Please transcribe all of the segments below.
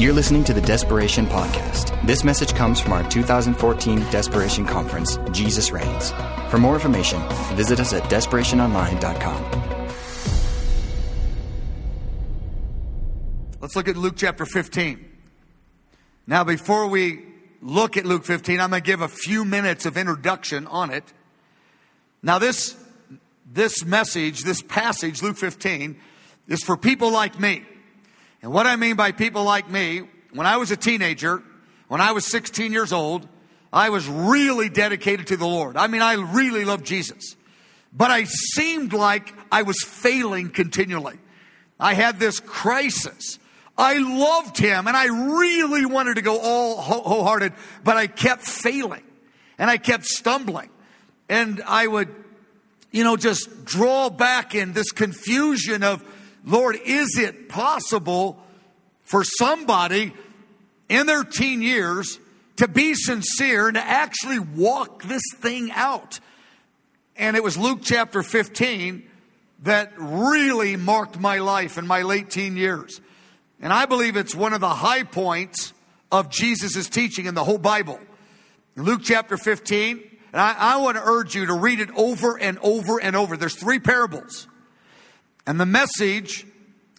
You're listening to the Desperation Podcast. This message comes from our 2014 Desperation Conference, Jesus Reigns. For more information, visit us at desperationonline.com. Let's look at Luke chapter 15. Now, before we look at Luke 15, I'm going to give a few minutes of introduction on it. Now, this, this message, this passage, Luke 15, is for people like me. And what I mean by people like me, when I was a teenager, when I was 16 years old, I was really dedicated to the Lord. I mean, I really loved Jesus. But I seemed like I was failing continually. I had this crisis. I loved him and I really wanted to go all wholehearted, but I kept failing and I kept stumbling. And I would, you know, just draw back in this confusion of, Lord, is it possible for somebody in their teen years to be sincere and to actually walk this thing out? And it was Luke chapter 15 that really marked my life in my late teen years. And I believe it's one of the high points of Jesus' teaching in the whole Bible. Luke chapter 15, and I, I want to urge you to read it over and over and over. There's three parables. And the message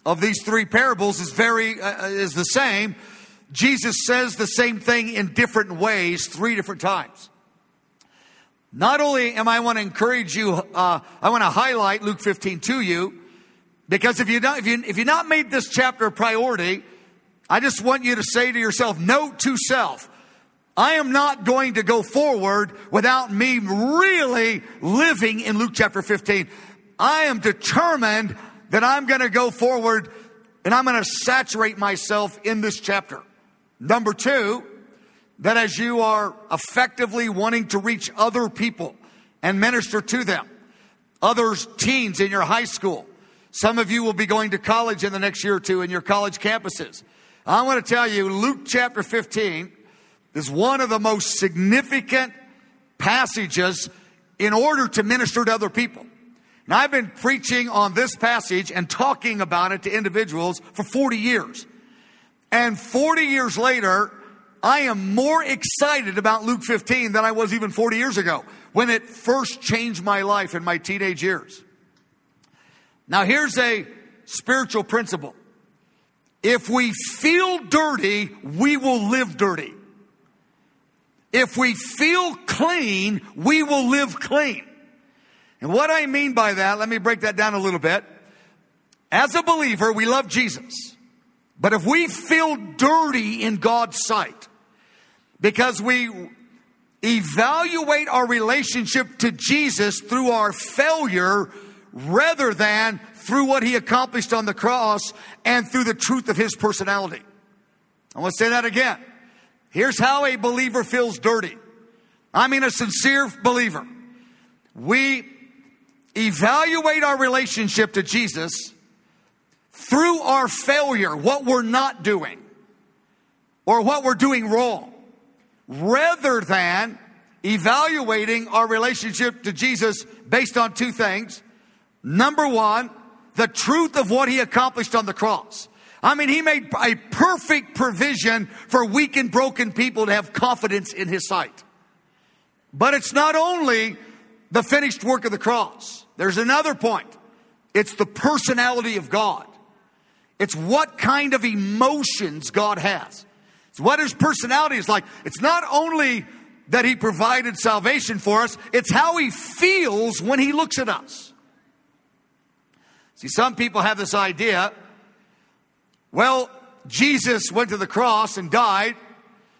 of these three parables is very uh, uh, is the same. Jesus says the same thing in different ways three different times. Not only am I want to encourage you, uh, I want to highlight Luke 15 to you, because if you not, if you if you not made this chapter a priority, I just want you to say to yourself, note to self, I am not going to go forward without me really living in Luke chapter 15. I am determined that I'm going to go forward and I'm going to saturate myself in this chapter. Number two, that as you are effectively wanting to reach other people and minister to them, others, teens in your high school, some of you will be going to college in the next year or two in your college campuses. I want to tell you, Luke chapter 15 is one of the most significant passages in order to minister to other people. Now, I've been preaching on this passage and talking about it to individuals for 40 years. And 40 years later, I am more excited about Luke 15 than I was even 40 years ago when it first changed my life in my teenage years. Now, here's a spiritual principle. If we feel dirty, we will live dirty. If we feel clean, we will live clean. And what I mean by that, let me break that down a little bit. As a believer, we love Jesus. But if we feel dirty in God's sight, because we evaluate our relationship to Jesus through our failure rather than through what he accomplished on the cross and through the truth of his personality. I want to say that again. Here's how a believer feels dirty. I mean, a sincere believer. We evaluate our relationship to Jesus through our failure, what we're not doing, or what we're doing wrong, rather than evaluating our relationship to Jesus based on two things. Number one, the truth of what he accomplished on the cross. I mean, he made a perfect provision for weak and broken people to have confidence in his sight. But it's not only the finished work of the cross. There's another point. It's the personality of God. It's what kind of emotions God has. It's what his personality is like. It's not only that he provided salvation for us, it's how he feels when he looks at us. See, some people have this idea well, Jesus went to the cross and died,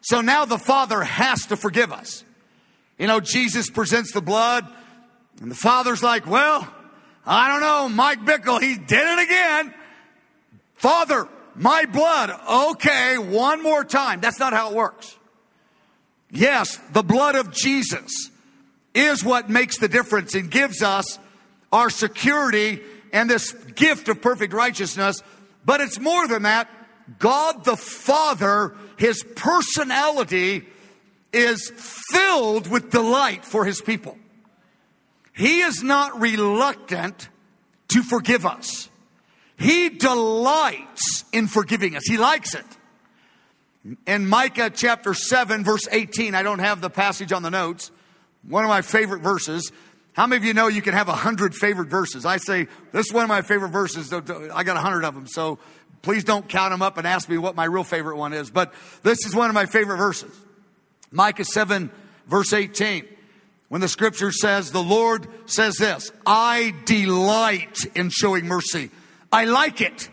so now the Father has to forgive us. You know, Jesus presents the blood, and the Father's like, well, I don't know, Mike Bickle, he did it again. Father, my blood, okay, one more time. That's not how it works. Yes, the blood of Jesus is what makes the difference and gives us our security and this gift of perfect righteousness but it's more than that. God the Father, His personality is filled with delight for His people. He is not reluctant to forgive us. He delights in forgiving us. He likes it. In Micah chapter 7, verse 18, I don't have the passage on the notes. One of my favorite verses. How many of you know you can have a hundred favorite verses? I say, this is one of my favorite verses. I got a hundred of them. So please don't count them up and ask me what my real favorite one is. But this is one of my favorite verses. Micah 7, verse 18. When the scripture says, the Lord says this, I delight in showing mercy. I like it.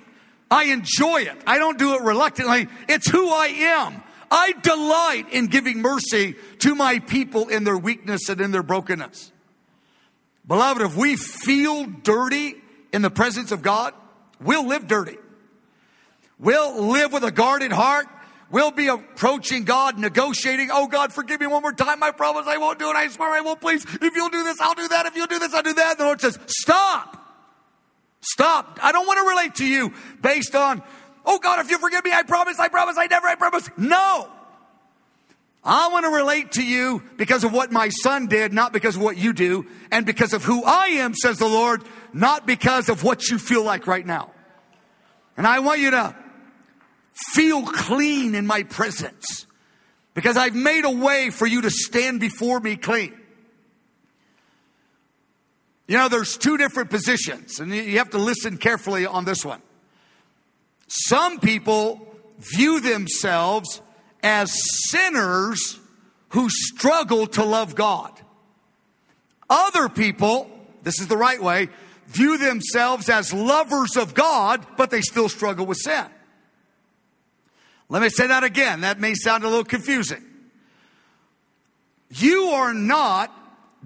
I enjoy it. I don't do it reluctantly. It's who I am. I delight in giving mercy to my people in their weakness and in their brokenness. Beloved, if we feel dirty in the presence of God, we'll live dirty. We'll live with a guarded heart. We'll be approaching God, negotiating. Oh God, forgive me one more time. I promise I won't do it. I swear I won't. Please, if you'll do this, I'll do that. If you'll do this, I'll do that. The Lord says, stop. Stop. I don't want to relate to you based on, oh God, if you forgive me, I promise, I promise, I never, I promise. No. I want to relate to you because of what my son did, not because of what you do, and because of who I am, says the Lord, not because of what you feel like right now. And I want you to feel clean in my presence because I've made a way for you to stand before me clean. You know, there's two different positions, and you have to listen carefully on this one. Some people view themselves as sinners who struggle to love God. Other people, this is the right way, view themselves as lovers of God, but they still struggle with sin. Let me say that again. That may sound a little confusing. You are not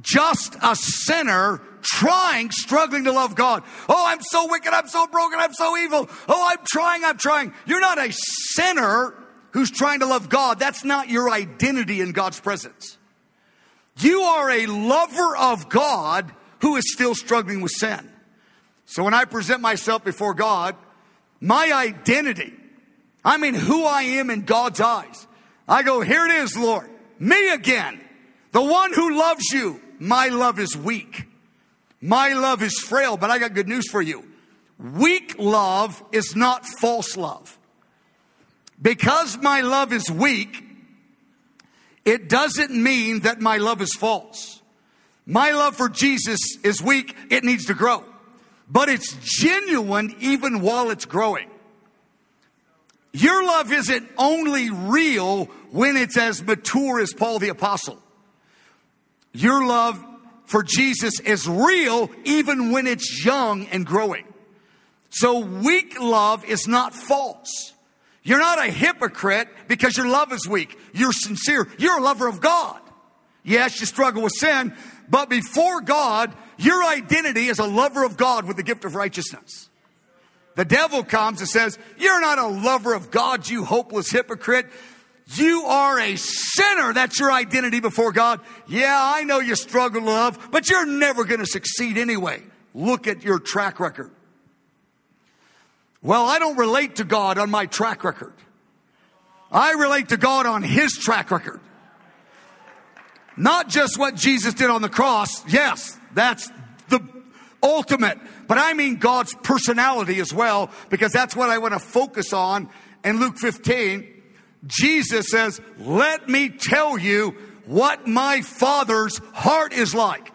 just a sinner trying, struggling to love God. Oh, I'm so wicked. I'm so broken. I'm so evil. Oh, I'm trying. I'm trying. You're not a sinner who's trying to love God. That's not your identity in God's presence. You are a lover of God who is still struggling with sin. So when I present myself before God, my identity, I mean who I am in God's eyes, I go, here it is, Lord, me again, the one who loves you. My love is weak. My love is frail, but I got good news for you. Weak love is not false love. Because my love is weak, it doesn't mean that my love is false. My love for Jesus is weak, it needs to grow. But it's genuine even while it's growing. Your love isn't only real when it's as mature as Paul the Apostle. Your love for Jesus is real even when it's young and growing. So weak love is not false. You're not a hypocrite because your love is weak. You're sincere. You're a lover of God. Yes, you struggle with sin, but before God, your identity is a lover of God with the gift of righteousness. The devil comes and says, You're not a lover of God, you hopeless hypocrite. You are a sinner. That's your identity before God. Yeah, I know you struggle love, but you're never going to succeed anyway. Look at your track record. Well, I don't relate to God on my track record. I relate to God on His track record. Not just what Jesus did on the cross. Yes, that's the ultimate. But I mean God's personality as well, because that's what I want to focus on in Luke 15 Jesus says, Let me tell you what my Father's heart is like.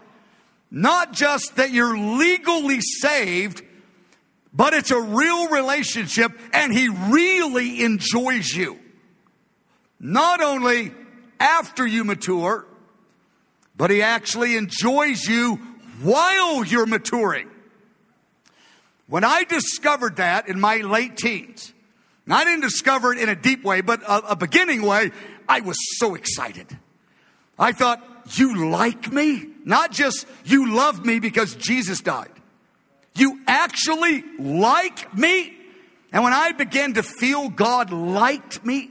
Not just that you're legally saved, but it's a real relationship and He really enjoys you. Not only after you mature, but He actually enjoys you while you're maturing. When I discovered that in my late teens, and I didn't discover it in a deep way, but a, a beginning way. I was so excited. I thought, you like me? Not just you love me because Jesus died. You actually like me? And when I began to feel God liked me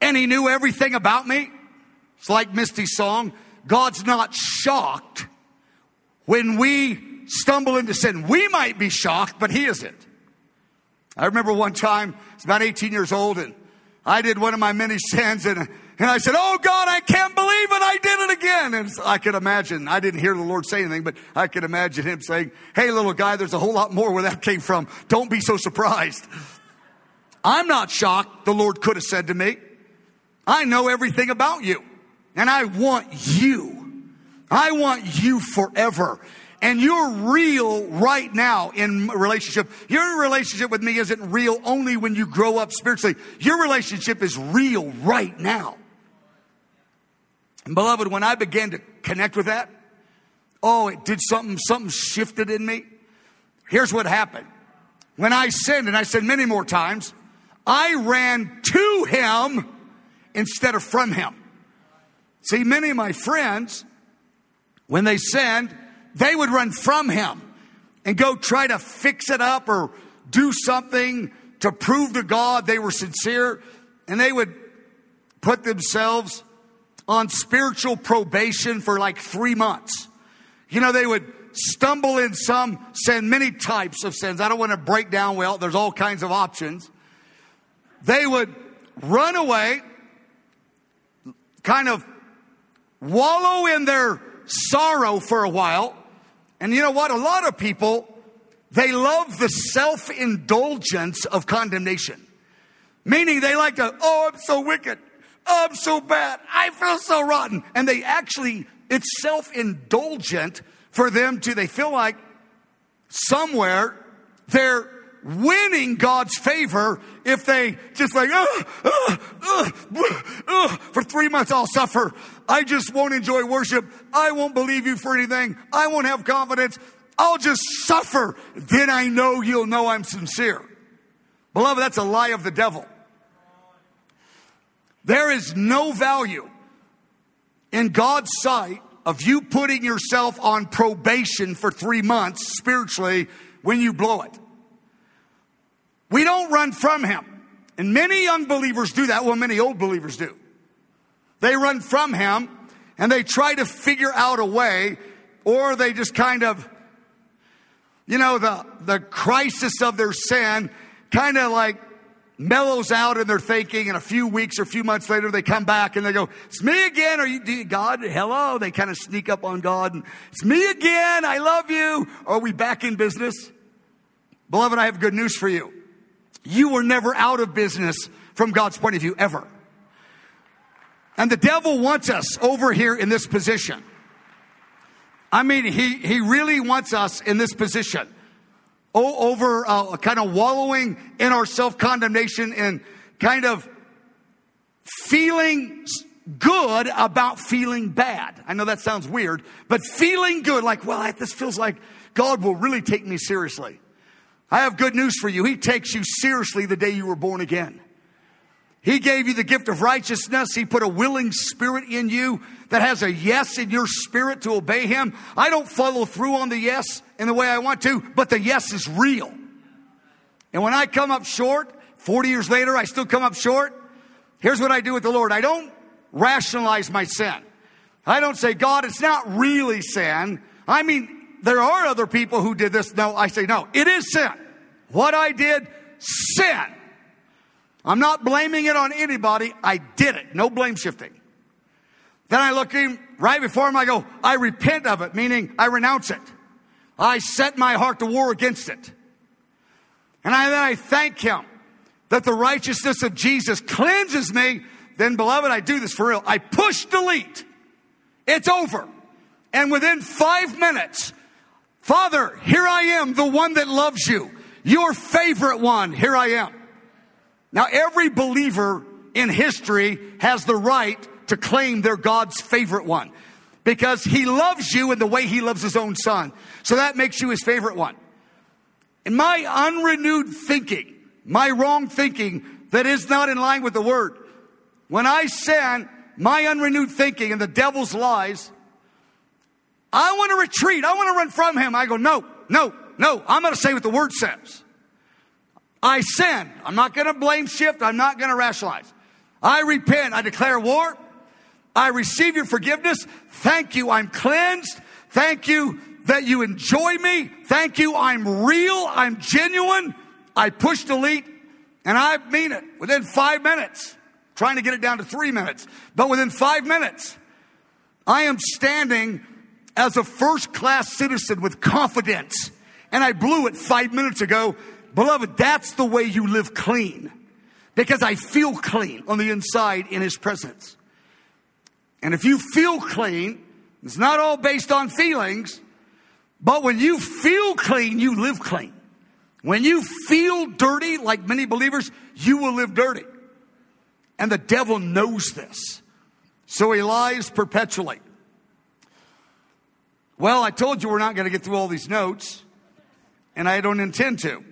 and He knew everything about me, it's like Misty's song God's not shocked when we stumble into sin. We might be shocked, but He isn't. I remember one time, I was about 18 years old, and I did one of my many sins, and, and I said, Oh God, I can't believe it, I did it again. And I could imagine, I didn't hear the Lord say anything, but I could imagine Him saying, Hey, little guy, there's a whole lot more where that came from. Don't be so surprised. I'm not shocked, the Lord could have said to me. I know everything about you, and I want you. I want you forever. And you're real right now in relationship. Your relationship with me isn't real only when you grow up spiritually. Your relationship is real right now. And beloved, when I began to connect with that, oh, it did something, something shifted in me. Here's what happened. When I sinned, and I said many more times, I ran to him instead of from him. See, many of my friends, when they sinned, they would run from him and go try to fix it up or do something to prove to God they were sincere. And they would put themselves on spiritual probation for like three months. You know, they would stumble in some sin, many types of sins. I don't want to break down well, there's all kinds of options. They would run away, kind of wallow in their sorrow for a while. And you know what? A lot of people, they love the self indulgence of condemnation. Meaning they like to, oh, I'm so wicked. Oh, I'm so bad. I feel so rotten. And they actually, it's self indulgent for them to, they feel like somewhere they're winning God's favor if they just like, uh, uh, uh, for three months I'll suffer. I just won't enjoy worship. I won't believe you for anything. I won't have confidence. I'll just suffer. Then I know you'll know I'm sincere. Beloved, that's a lie of the devil. There is no value in God's sight of you putting yourself on probation for three months spiritually when you blow it. We don't run from Him. And many young believers do that. Well, many old believers do. They run from Him and they try to figure out a way, or they just kind of, you know, the, the crisis of their sin kind of like mellows out in their thinking, and a few weeks or a few months later, they come back and they go, It's me again. Are you, God? Hello. They kind of sneak up on God and, It's me again. I love you. Are we back in business? Beloved, I have good news for you. You were never out of business from God's point of view, ever. And the devil wants us over here in this position. I mean, he, he really wants us in this position over uh, kind of wallowing in our self condemnation and kind of feeling good about feeling bad. I know that sounds weird, but feeling good, like, well, this feels like God will really take me seriously. I have good news for you. He takes you seriously the day you were born again. He gave you the gift of righteousness. He put a willing spirit in you that has a yes in your spirit to obey Him. I don't follow through on the yes in the way I want to, but the yes is real. And when I come up short, 40 years later, I still come up short. Here's what I do with the Lord I don't rationalize my sin. I don't say, God, it's not really sin. I mean, there are other people who did this. No, I say, no, it is sin. What I did, sin. I'm not blaming it on anybody. I did it. No blame shifting. Then I look him right before him. I go, I repent of it, meaning I renounce it. I set my heart to war against it. And I, then I thank him that the righteousness of Jesus cleanses me. Then, beloved, I do this for real. I push delete. It's over. And within five minutes, Father, here I am, the one that loves you. Your favorite one. Here I am. Now, every believer in history has the right to claim they're God's favorite one because he loves you in the way he loves his own son. So that makes you his favorite one. In my unrenewed thinking, my wrong thinking that is not in line with the word, when I sin, my unrenewed thinking and the devil's lies, I want to retreat. I want to run from him. I go, no, no, no. I'm going to say what the word says. I sin. I'm not going to blame shift. I'm not going to rationalize. I repent. I declare war. I receive your forgiveness. Thank you. I'm cleansed. Thank you that you enjoy me. Thank you. I'm real. I'm genuine. I push delete and I mean it within five minutes, trying to get it down to three minutes, but within five minutes, I am standing as a first class citizen with confidence. And I blew it five minutes ago. Beloved, that's the way you live clean. because I feel clean on the inside in His presence. And if you feel clean, it's not all based on feelings, but when you feel clean, you live clean. When you feel dirty, like many believers, you will live dirty. And the devil knows this. So he lies perpetually. Well, I told you we're not going to get through all these notes, and I don't intend to.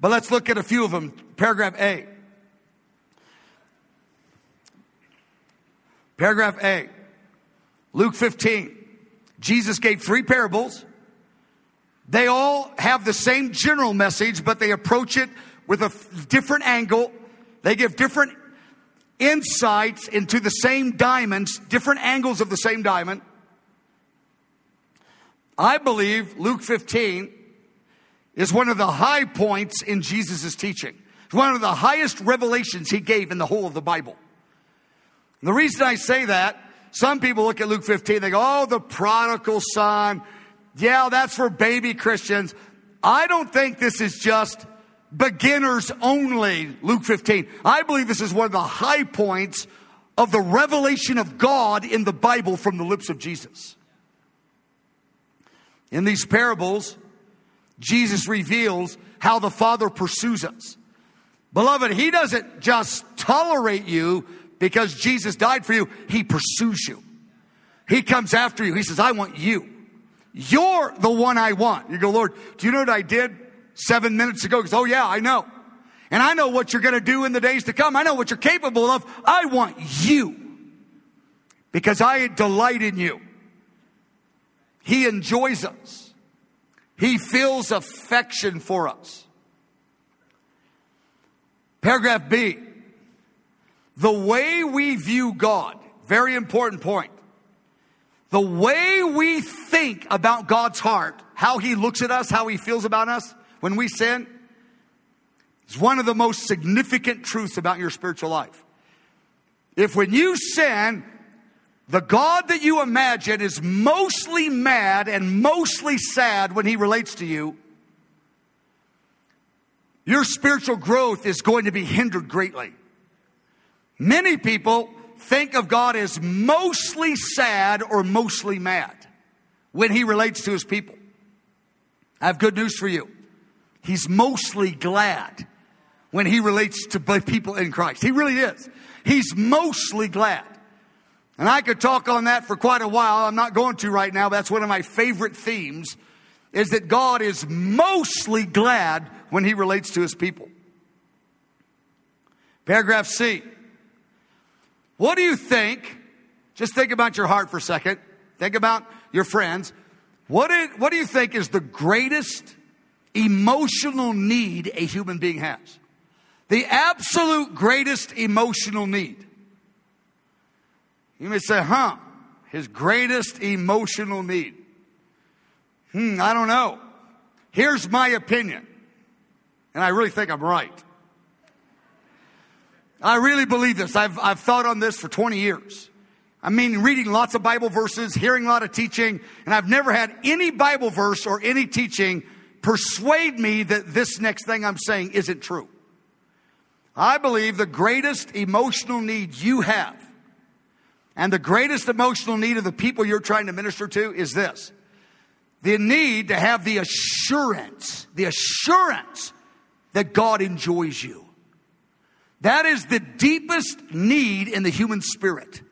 But let's look at a few of them. Paragraph A. Paragraph A. Luke 15. Jesus gave three parables. They all have the same general message, but they approach it with a different angle. They give different insights into the same diamonds, different angles of the same diamond. I believe Luke 15 is one of the high points in Jesus' teaching. It's one of the highest revelations he gave in the whole of the Bible. And the reason I say that, some people look at Luke 15, they go, oh, the prodigal son. Yeah, that's for baby Christians. I don't think this is just beginners only, Luke 15. I believe this is one of the high points of the revelation of God in the Bible from the lips of Jesus. In these parables, Jesus reveals how the Father pursues us. Beloved, He doesn't just tolerate you because Jesus died for you, He pursues you. He comes after you. He says, I want you. You're the one I want. You go, Lord, do you know what I did seven minutes ago? Because, oh, yeah, I know. And I know what you're going to do in the days to come. I know what you're capable of. I want you because I delight in you. He enjoys us. He feels affection for us. Paragraph B. The way we view God, very important point. The way we think about God's heart, how He looks at us, how He feels about us when we sin, is one of the most significant truths about your spiritual life. If when you sin, the God that you imagine is mostly mad and mostly sad when he relates to you. Your spiritual growth is going to be hindered greatly. Many people think of God as mostly sad or mostly mad when he relates to his people. I have good news for you. He's mostly glad when he relates to people in Christ. He really is. He's mostly glad. And I could talk on that for quite a while. I'm not going to right now. That's one of my favorite themes is that God is mostly glad when he relates to his people. Paragraph C. What do you think? Just think about your heart for a second. Think about your friends. What, is, what do you think is the greatest emotional need a human being has? The absolute greatest emotional need. You may say, huh, his greatest emotional need. Hmm, I don't know. Here's my opinion. And I really think I'm right. I really believe this. I've, I've thought on this for 20 years. I mean, reading lots of Bible verses, hearing a lot of teaching, and I've never had any Bible verse or any teaching persuade me that this next thing I'm saying isn't true. I believe the greatest emotional need you have and the greatest emotional need of the people you're trying to minister to is this the need to have the assurance, the assurance that God enjoys you. That is the deepest need in the human spirit.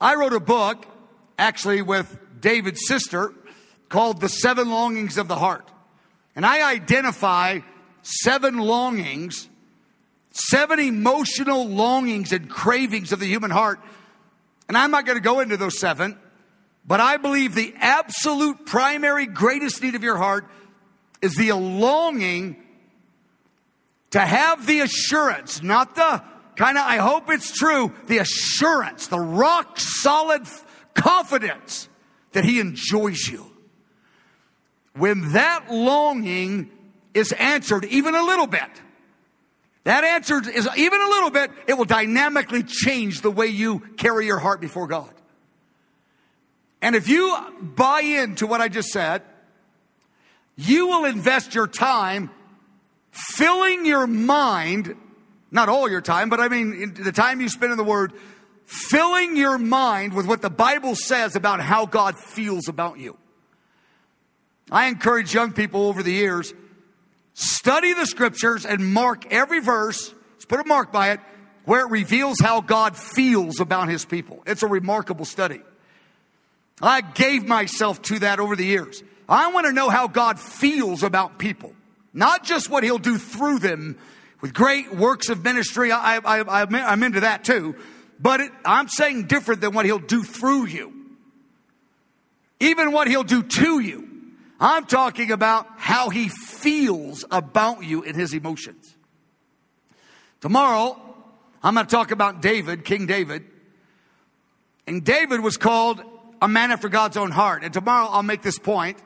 I wrote a book, actually, with David's sister, called The Seven Longings of the Heart. And I identify seven longings, seven emotional longings and cravings of the human heart and I'm not going to go into those seven, but I believe the absolute primary greatest need of your heart is the longing to have the assurance, not the kind of, I hope it's true, the assurance, the rock solid confidence that He enjoys you. When that longing is answered even a little bit, that answer is even a little bit, it will dynamically change the way you carry your heart before God. And if you buy into what I just said, you will invest your time filling your mind Not all your time, but I mean the time you spend in the Word, filling your mind with what the Bible says about how God feels about you. I encourage young people over the years, study the scriptures and mark every verse, just put a mark by it, where it reveals how God feels about his people. It's a remarkable study. I gave myself to that over the years. I want to know how God feels about people, not just what he'll do through them with great works of ministry. I, I, I, am into that too. But it, I'm saying different than what he'll do through you. Even what he'll do to you. I'm talking about how he feels about you in his emotions. Tomorrow, I'm going to talk about David, King David. And David was called a man after God's own heart. And tomorrow I'll make this point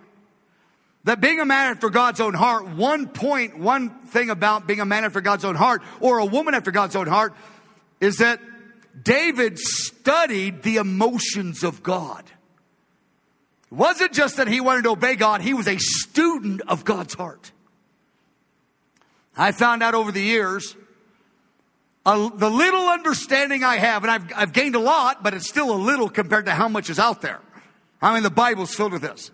that being a man after God's own heart, one point, one thing about being a man after God's own heart or a woman after God's own heart is that David studied the emotions of God. It wasn't just that he wanted to obey God, he was a student of God's heart. I found out over the years, the little understanding I have, and I've, I've gained a lot, but it's still a little compared to how much is out there. I mean, the Bible's filled with this.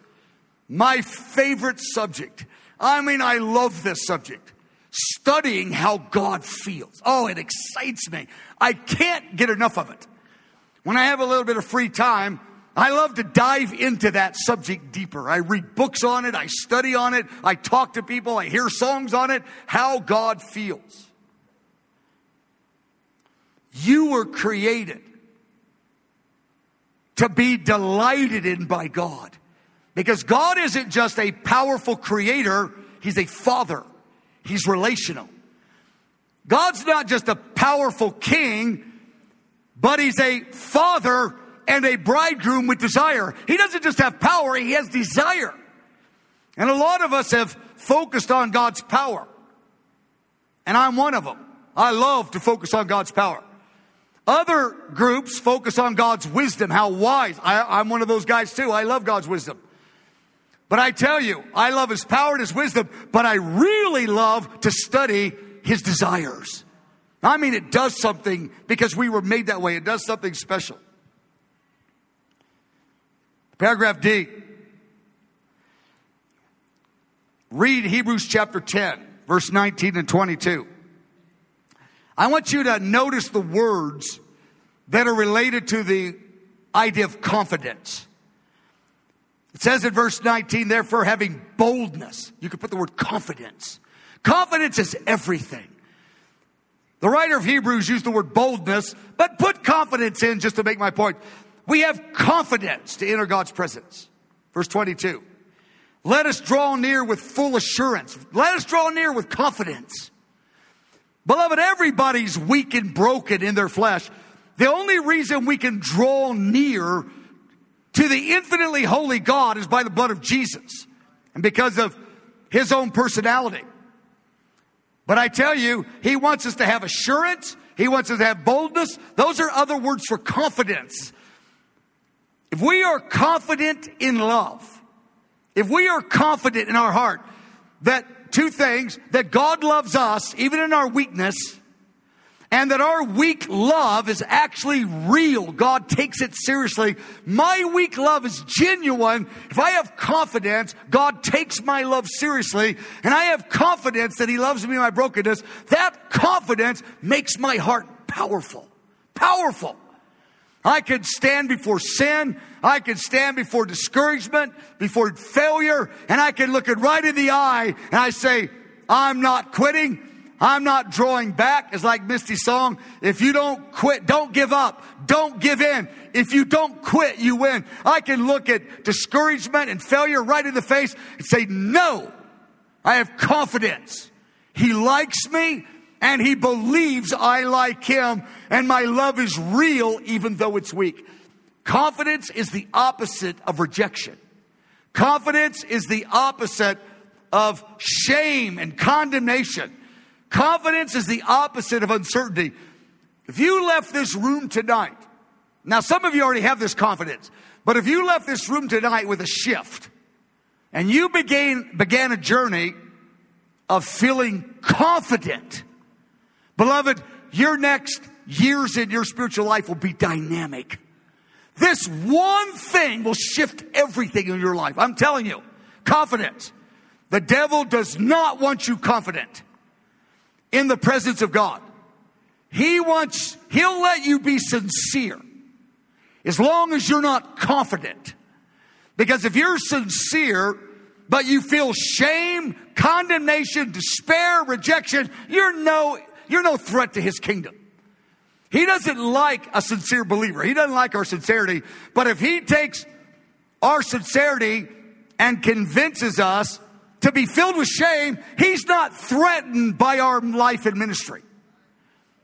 My favorite subject. I mean, I love this subject. Studying how God feels. Oh, it excites me. I can't get enough of it. When I have a little bit of free time, I love to dive into that subject deeper. I read books on it, I study on it, I talk to people, I hear songs on it, how God feels. You were created to be delighted in by God. Because God isn't just a powerful creator, He's a father. He's relational. God's not just a powerful king, but He's a father and a bridegroom with desire. He doesn't just have power, He has desire. And a lot of us have focused on God's power. And I'm one of them. I love to focus on God's power. Other groups focus on God's wisdom, how wise. I, am one of those guys too. I love God's wisdom. But I tell you, I love His power and His wisdom, but I really love to study His desires. I mean, it does something because we were made that way. It does something special. Paragraph D. Read Hebrews chapter 10, verse 19 and 22. I want you to notice the words that are related to the idea of confidence. It says in verse 19, therefore, having boldness, you could put the word confidence. Confidence is everything. The writer of Hebrews used the word boldness, but put confidence in just to make my point. We have confidence to enter God's presence. Verse 22. Let us draw near with full assurance. Let us draw near with confidence. Beloved, everybody's weak and broken in their flesh. The only reason we can draw near to the infinitely holy God is by the blood of Jesus and because of his own personality. But I tell you, he wants us to have assurance. He wants us to have boldness. Those are other words for confidence. If we are confident in love, if we are confident in our heart that two things that God loves us, even in our weakness, and that our weak love is actually real. God takes it seriously. My weak love is genuine. If I have confidence, God takes my love seriously, and I have confidence that He loves me in my brokenness, that confidence makes my heart powerful. Powerful. I could stand before sin. I could stand before discouragement, before failure, and I can look it right in the eye and I say, I'm not quitting. I'm not drawing back. It's like Misty's song. If you don't quit, don't give up. Don't give in. If you don't quit, you win. I can look at discouragement and failure right in the face and say, no, I have confidence. He likes me and he believes I like him and my love is real even though it's weak. Confidence is the opposite of rejection. Confidence is the opposite of shame and condemnation. Confidence is the opposite of uncertainty. If you left this room tonight, now some of you already have this confidence, but if you left this room tonight with a shift and you began, began a journey of feeling confident Beloved, your next years in your spiritual life will be dynamic. This one thing will shift everything in your life. I'm telling you, confidence. The devil does not want you confident in the presence of God. He wants, he'll let you be sincere as long as you're not confident. Because if you're sincere, but you feel shame, condemnation, despair, rejection, you're no, you're no threat to his kingdom. He doesn't like a sincere believer. He doesn't like our sincerity. But if he takes our sincerity and convinces us to be filled with shame, he's not threatened by our life and ministry.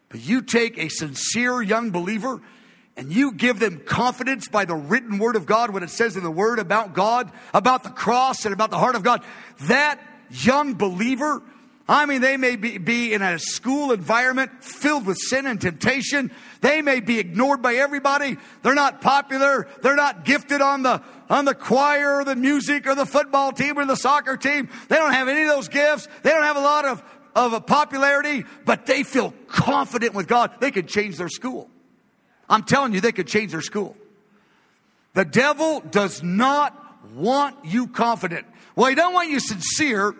But you take a sincere young believer and you give them confidence by the written word of God, what it says in the word about God, about the cross, and about the heart of God, that young believer, I mean, they may be, be in a school environment filled with sin and temptation. They may be ignored by everybody. They're not popular. They're not gifted on the, on the choir or the music or the football team or the soccer team. They don't have any of those gifts. They don't have a lot of, of a popularity, but they feel confident with God. They could change their school. I'm telling you, they could change their school. The devil does not want you confident. Well, he don't want you sincere,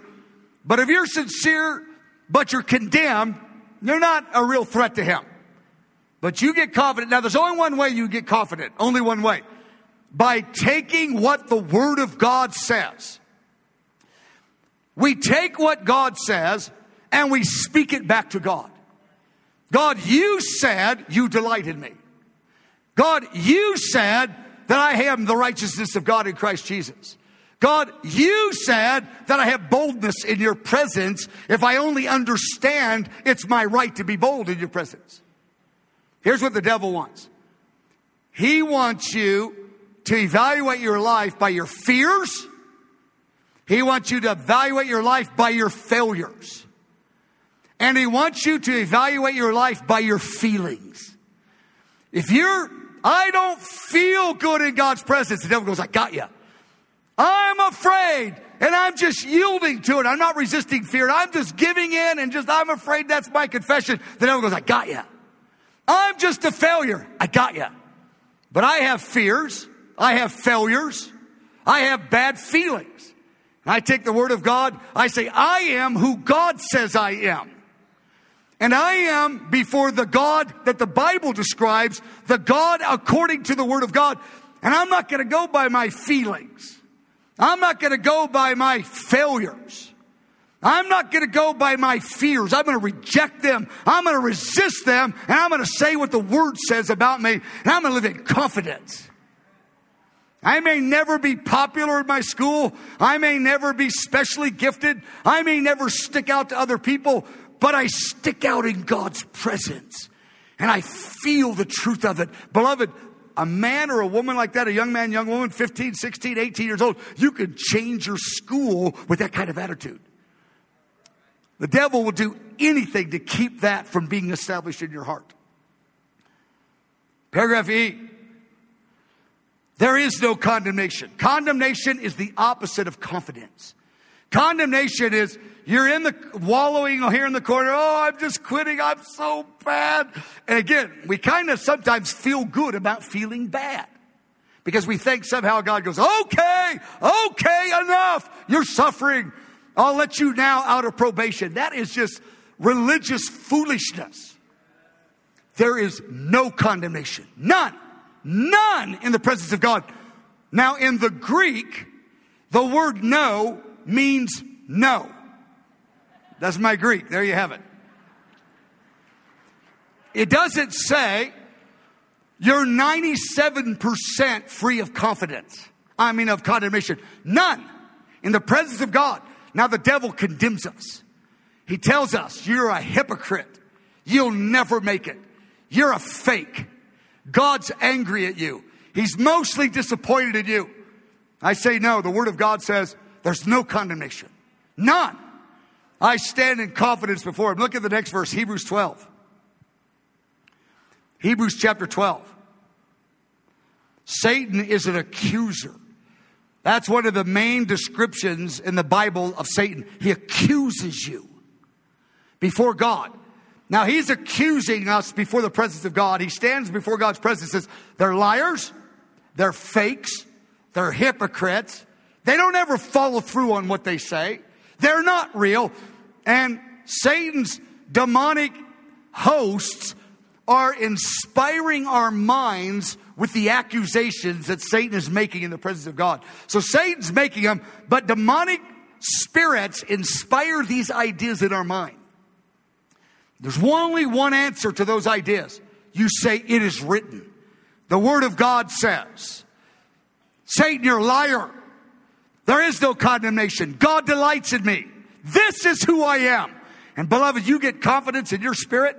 but if you're sincere, but you're condemned, you're not a real threat to him. But you get confident. Now, there's only one way you get confident. Only one way. By taking what the Word of God says. We take what God says and we speak it back to God. God, you said you delight in me. God, you said that I am the righteousness of God in Christ Jesus. God, you said that I have boldness in your presence if I only understand it's my right to be bold in your presence. Here's what the devil wants. He wants you to evaluate your life by your fears. He wants you to evaluate your life by your failures. And he wants you to evaluate your life by your feelings. If you're I don't feel good in God's presence. The devil goes, I got you. I'm afraid and I'm just yielding to it. I'm not resisting fear. I'm just giving in and just, I'm afraid that's my confession. The devil goes, I got you. I'm just a failure. I got you. But I have fears. I have failures. I have bad feelings. I take the word of God. I say, I am who God says I am. And I am before the God that the Bible describes, the God according to the Word of God. And I'm not going to go by my feelings. I'm not going to go by my failures. I'm not going to go by my fears. I'm going to reject them. I'm going to resist them. And I'm going to say what the Word says about me. And I'm going to live in confidence. I may never be popular in my school. I may never be specially gifted. I may never stick out to other people but I stick out in God's presence and I feel the truth of it. Beloved, a man or a woman like that, a young man, young woman, 15, 16, 18 years old, you can change your school with that kind of attitude. The devil will do anything to keep that from being established in your heart. Paragraph E. There is no condemnation. Condemnation is the opposite of confidence. Condemnation is you're in the wallowing here in the corner. Oh, I'm just quitting. I'm so bad. And again, we kind of sometimes feel good about feeling bad because we think somehow God goes, okay, okay, enough. You're suffering. I'll let you now out of probation. That is just religious foolishness. There is no condemnation. None. None in the presence of God. Now, in the Greek, the word no means no. That's my Greek. There you have it. It doesn't say you're 97% free of confidence. I mean, of condemnation. None. In the presence of God. Now the devil condemns us. He tells us you're a hypocrite. You'll never make it. You're a fake. God's angry at you. He's mostly disappointed in you. I say no. The word of God says there's no condemnation. None. I stand in confidence before him. Look at the next verse, Hebrews 12. Hebrews chapter 12. Satan is an accuser. That's one of the main descriptions in the Bible of Satan. He accuses you before God. Now he's accusing us before the presence of God. He stands before God's presence and says, they're liars, they're fakes, they're hypocrites. They don't ever follow through on what they say. They're not real. And Satan's demonic hosts are inspiring our minds with the accusations that Satan is making in the presence of God. So Satan's making them, but demonic spirits inspire these ideas in our mind. There's only one answer to those ideas. You say, It is written. The Word of God says, Satan, you're a liar. There is no condemnation. God delights in me. This is who I am. And beloved, you get confidence in your spirit,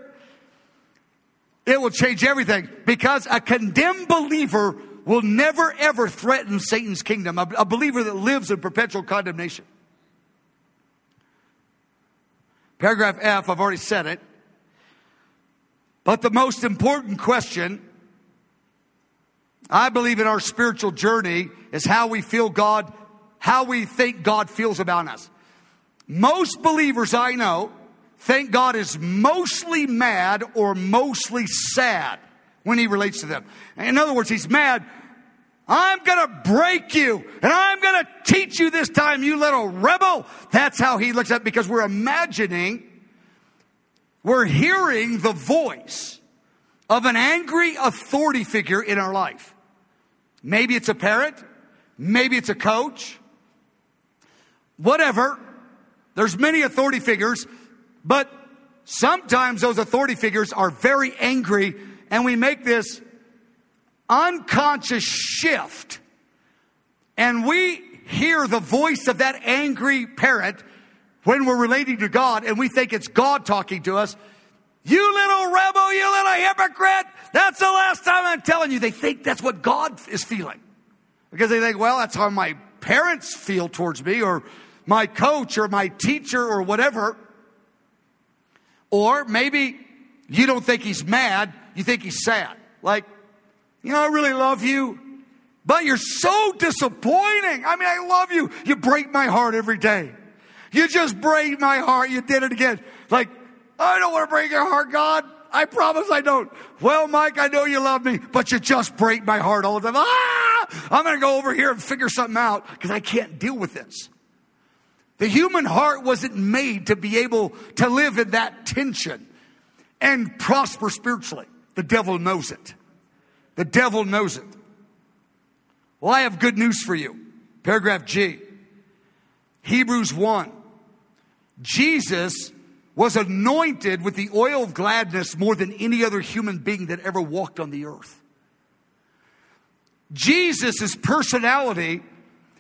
it will change everything because a condemned believer will never ever threaten Satan's kingdom, a, believer that lives in perpetual condemnation. Paragraph F, I've already said it. But the most important question, I believe, in our spiritual journey is how we feel God, how we think God feels about us. Most believers I know think God is mostly mad or mostly sad when he relates to them. In other words, he's mad. I'm going to break you and I'm going to teach you this time, you little rebel. That's how he looks at it because we're imagining, we're hearing the voice of an angry authority figure in our life. Maybe it's a parent. Maybe it's a coach. Whatever. There's many authority figures, but sometimes those authority figures are very angry and we make this unconscious shift and we hear the voice of that angry parent when we're relating to God and we think it's God talking to us. You little rebel, you little hypocrite. That's the last time I'm telling you. They think that's what God is feeling because they think, well, that's how my parents feel towards me or my coach or my teacher or whatever. Or maybe you don't think he's mad, you think he's sad. Like, you know, I really love you, but you're so disappointing. I mean, I love you. You break my heart every day. You just break my heart. You did it again. Like, I don't want to break your heart, God. I promise I don't. Well, Mike, I know you love me, but you just break my heart all the time. Ah! I'm going to go over here and figure something out because I can't deal with this. The human heart wasn't made to be able to live in that tension and prosper spiritually. The devil knows it. The devil knows it. Well, I have good news for you. Paragraph G. Hebrews 1. Jesus was anointed with the oil of gladness more than any other human being that ever walked on the earth. Jesus' personality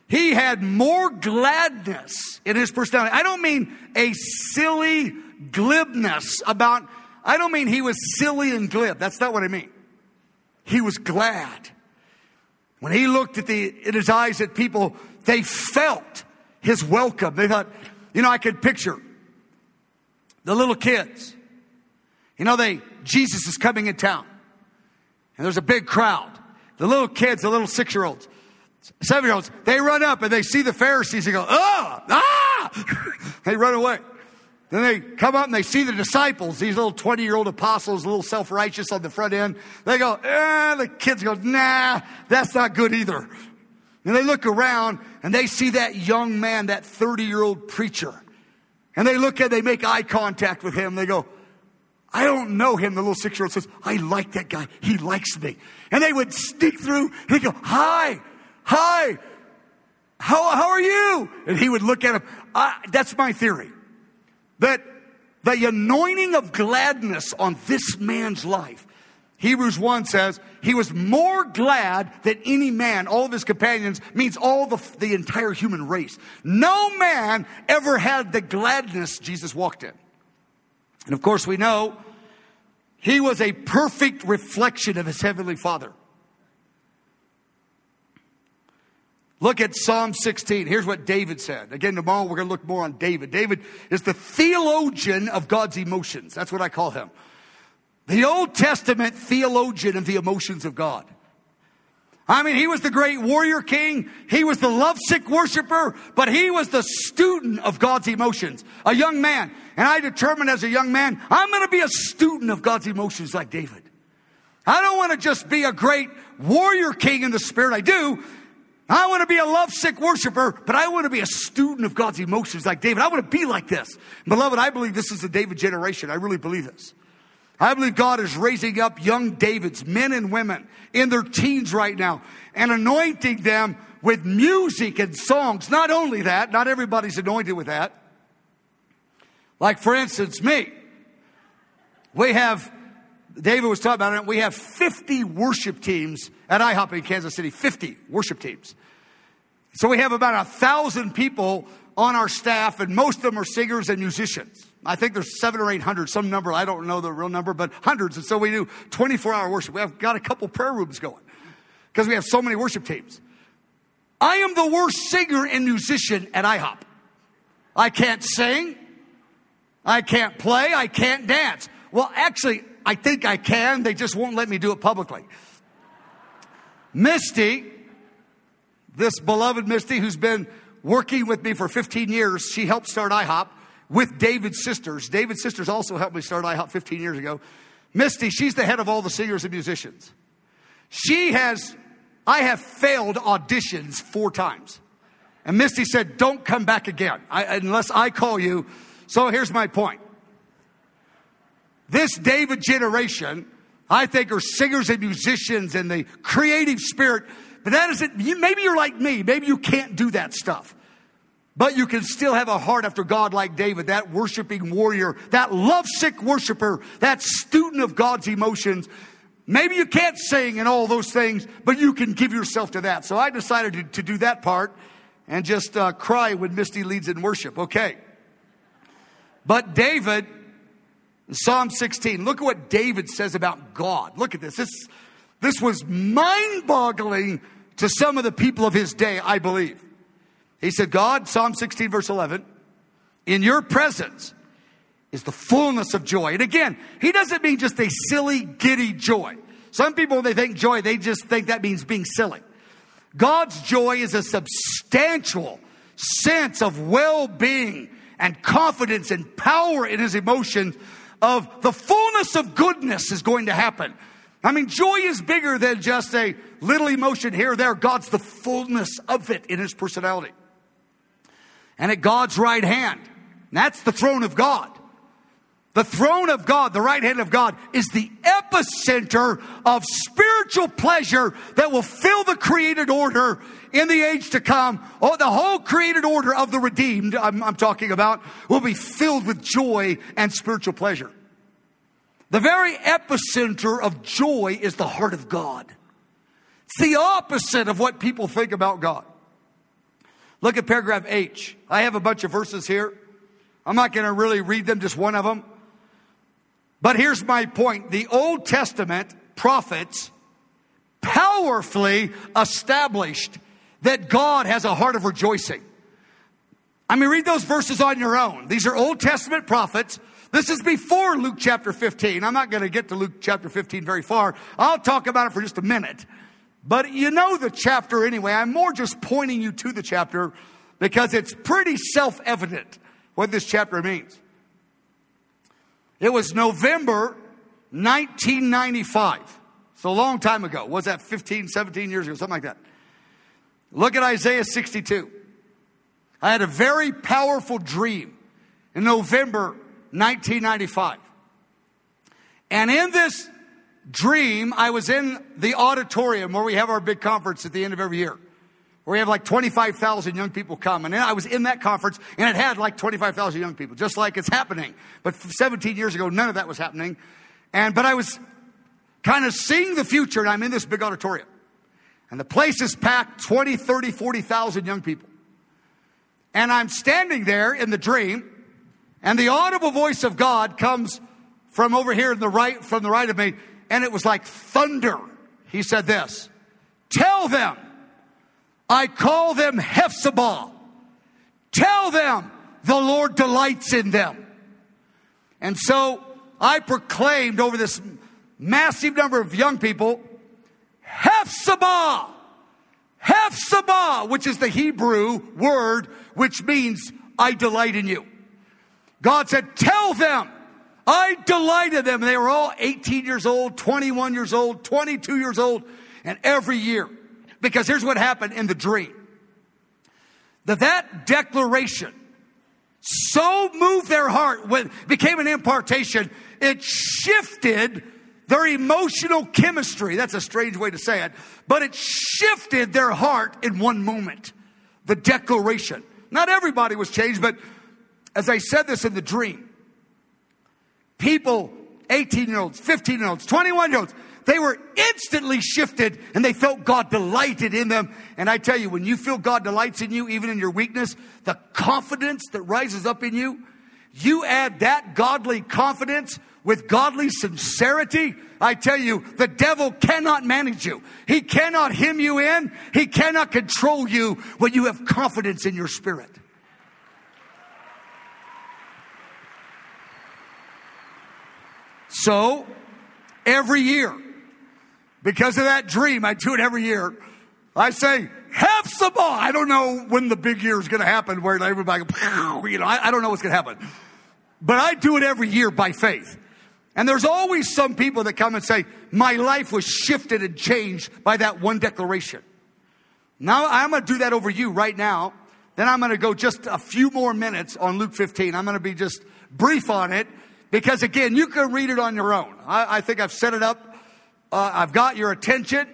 he had more gladness in his personality. I don't mean a silly glibness about, I don't mean he was silly and glib. That's not what I mean. He was glad. When he looked at the, in his eyes at people, they felt his welcome. They thought, you know, I could picture the little kids. You know, they, Jesus is coming in town. And there's a big crowd. The little kids, the little six year olds, Seven year olds, they run up and they see the Pharisees and go, oh, ah! they run away. Then they come up and they see the disciples, these little 20 year old apostles, a little self righteous on the front end. They go, eh, the kids go, nah, that's not good either. And they look around and they see that young man, that 30 year old preacher. And they look at, they make eye contact with him. They go, I don't know him. The little six year old says, I like that guy. He likes me. And they would sneak through. They go, hi. Hi, how, how are you? And he would look at him. That's my theory. That the anointing of gladness on this man's life. Hebrews 1 says he was more glad than any man, all of his companions, means all the, the entire human race. No man ever had the gladness Jesus walked in. And of course, we know he was a perfect reflection of his heavenly father. Look at Psalm 16. Here's what David said. Again, tomorrow we're going to look more on David. David is the theologian of God's emotions. That's what I call him. The Old Testament theologian of the emotions of God. I mean, he was the great warrior king. He was the lovesick worshiper, but he was the student of God's emotions, a young man. And I determined as a young man, I'm going to be a student of God's emotions like David. I don't want to just be a great warrior king in the spirit. I do. I want to be a lovesick worshiper, but I want to be a student of God's emotions like David. I want to be like this. Beloved, I believe this is the David generation. I really believe this. I believe God is raising up young Davids, men and women in their teens right now, and anointing them with music and songs. Not only that, not everybody's anointed with that. Like, for instance, me. We have, David was talking about it, we have 50 worship teams at IHOP in Kansas City. 50 worship teams. So we have about a thousand people on our staff, and most of them are singers and musicians. I think there's seven or eight hundred, some number, I don't know the real number, but hundreds. And so we do 24 hour worship. We have got a couple prayer rooms going because we have so many worship teams. I am the worst singer and musician at IHOP. I can't sing. I can't play. I can't dance. Well, actually, I think I can. They just won't let me do it publicly. Misty, this beloved Misty, who's been working with me for 15 years, she helped start IHOP with David's sisters. David's sisters also helped me start IHOP 15 years ago. Misty, she's the head of all the singers and musicians. She has, I have failed auditions four times. And Misty said, Don't come back again I, unless I call you. So here's my point. This David generation, I think, are singers and musicians and the creative spirit. But that isn't, maybe you're like me. Maybe you can't do that stuff. But you can still have a heart after God like David, that worshiping warrior, that lovesick worshiper, that student of God's emotions. Maybe you can't sing and all those things, but you can give yourself to that. So I decided to, to do that part and just uh, cry when Misty leads in worship. Okay. But David, Psalm 16, look at what David says about God. Look at this. This, this was mind boggling to some of the people of his day, I believe. He said, God, Psalm 16, verse 11, in your presence is the fullness of joy. And again, he doesn't mean just a silly, giddy joy. Some people, when they think joy, they just think that means being silly. God's joy is a substantial sense of well being and confidence and power in his emotions of the fullness of goodness is going to happen. I mean, joy is bigger than just a little emotion here or there. God's the fullness of it in his personality and at God's right hand. That's the throne of God. The throne of God, the right hand of God, is the epicenter of spiritual pleasure that will fill the created order in the age to come. Oh, the whole created order of the redeemed, I'm, I'm talking about, will be filled with joy and spiritual pleasure. The very epicenter of joy is the heart of God. It's the opposite of what people think about God. Look at paragraph H. I have a bunch of verses here. I'm not going to really read them, just one of them. But here's my point. The Old Testament prophets powerfully established that God has a heart of rejoicing. I mean, read those verses on your own. These are Old Testament prophets. This is before Luke chapter 15. I'm not going to get to Luke chapter 15 very far. I'll talk about it for just a minute. But you know the chapter anyway. I'm more just pointing you to the chapter because it's pretty self evident what this chapter means. It was November 1995. So a long time ago. Was that 15, 17 years ago? Something like that. Look at Isaiah 62. I had a very powerful dream in November 1995. And in this dream, I was in the auditorium where we have our big conference at the end of every year. Where we have like 25,000 young people come. And I was in that conference and it had like 25,000 young people, just like it's happening. But 17 years ago, none of that was happening. And, but I was kind of seeing the future and I'm in this big auditorium. And the place is packed 20, 30, 40,000 young people. And I'm standing there in the dream and the audible voice of God comes from over here in the right, from the right of me and it was like thunder. He said this Tell them, I call them Hephzibah. Tell them the Lord delights in them. And so I proclaimed over this massive number of young people, Hephzibah, Hephzibah, which is the Hebrew word which means I delight in you. God said, Tell them I delighted them. They were all 18 years old, 21 years old, 22 years old, and every year. Because here's what happened in the dream. That that declaration so moved their heart, when became an impartation, it shifted their emotional chemistry. That's a strange way to say it, but it shifted their heart in one moment. The declaration. Not everybody was changed, but as I said this in the dream, people, 18 year olds, 15 year olds, 21 year olds, they were instantly shifted and they felt God delighted in them. And I tell you, when you feel God delights in you, even in your weakness, the confidence that rises up in you, you add that godly confidence with godly sincerity, I tell you, the devil cannot manage you. He cannot hem you in. He cannot control you when you have confidence in your spirit. So, every year, because of that dream, I do it every year. I say, Hephzibah. I don't know when the big year is going to happen where everybody, you know, I, I don't know what's going to happen. But I do it every year by faith. And there's always some people that come and say, My life was shifted and changed by that one declaration. Now I'm going to do that over you right now. Then I'm going to go just a few more minutes on Luke 15. I'm going to be just brief on it because again, you can read it on your own. I, I think I've set it up. Uh, I've got your attention.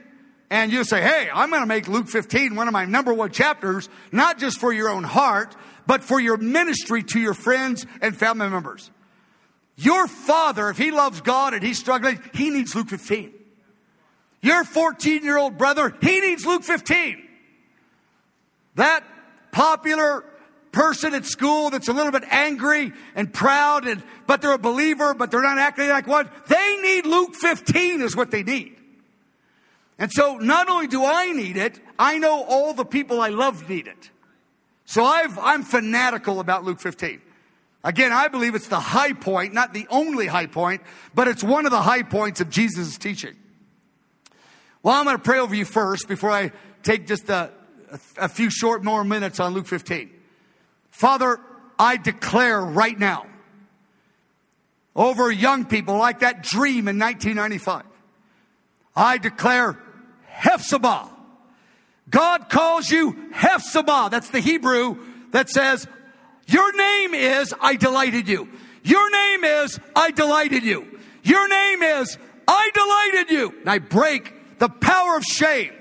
And you say, hey, I'm going to make Luke 15 one of my number one chapters, not just for your own heart, but for your ministry to your friends and family members. Your father, if he loves God and he's struggling, he needs Luke 15. Your 14 year old brother, he needs Luke 15. That popular person at school that's a little bit angry and proud and but they're a believer but they're not acting like one. They need luke 15 is what they need. And so not only do i need it i know all the people i love need it. So I've, i'm fanatical about luke 15 again i believe it's the high point not the only high point but it's one of the high points of jesus' teaching. Well i'm going to pray over you first before i take just a, a few short more minutes on luke 15 Father, I declare right now over young people like that dream in 1995. I declare Hephzibah. God calls you Hephzibah. That's the Hebrew that says, Your name is I delighted you. Your name is I delighted you. Your name is I delighted you. And I break the power of shame.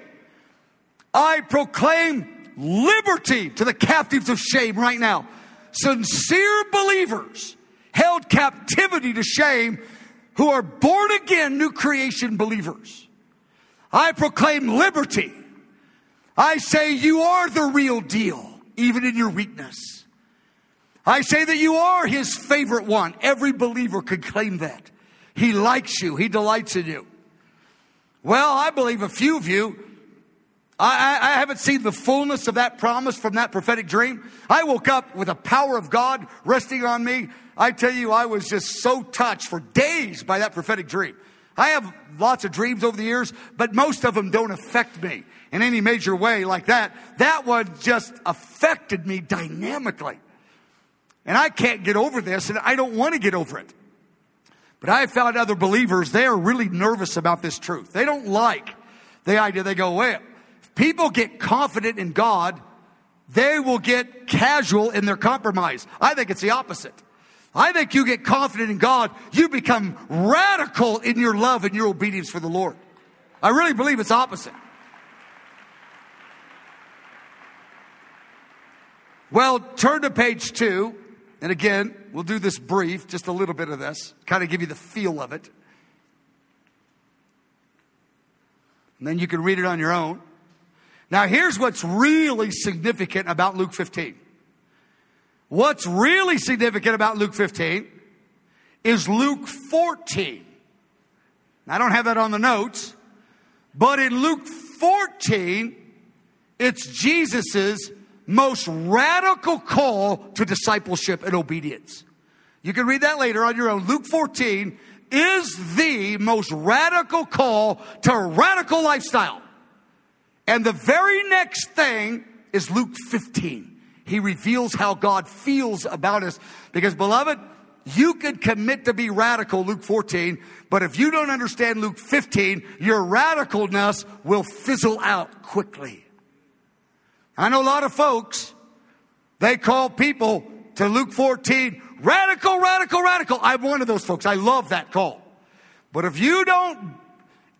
I proclaim liberty to the captives of shame right now. Sincere believers held captivity to shame who are born again new creation believers. I proclaim liberty. I say you are the real deal, even in your weakness. I say that you are his favorite one. Every believer could claim that. He likes you. He delights in you. Well, I believe a few of you I, I, haven't seen the fullness of that promise from that prophetic dream. I woke up with the power of God resting on me. I tell you, I was just so touched for days by that prophetic dream. I have lots of dreams over the years, but most of them don't affect me in any major way like that. That one just affected me dynamically. And I can't get over this, and I don't want to get over it. But I found other believers, they are really nervous about this truth. They don't like the idea. They go, well, people get confident in God, they will get casual in their compromise. I think it's the opposite. I think you get confident in God, you become radical in your love and your obedience for the Lord. I really believe it's opposite. Well, turn to page two. And again, we'll do this brief, just a little bit of this, kind of give you the feel of it. And then you can read it on your own. Now, here's what's really significant about Luke 15. What's really significant about Luke 15 is Luke 14. I don't have that on the notes, but in Luke 14, it's Jesus's most radical call to discipleship and obedience. You can read that later on your own. Luke 14 is the most radical call to radical lifestyle. And the very next thing is Luke 15. He reveals how God feels about us. Because, beloved, you could commit to be radical, Luke 14, but if you don't understand Luke 15, your radicalness will fizzle out quickly. I know a lot of folks, they call people to Luke 14 radical, radical, radical. I'm one of those folks. I love that call. But if you don't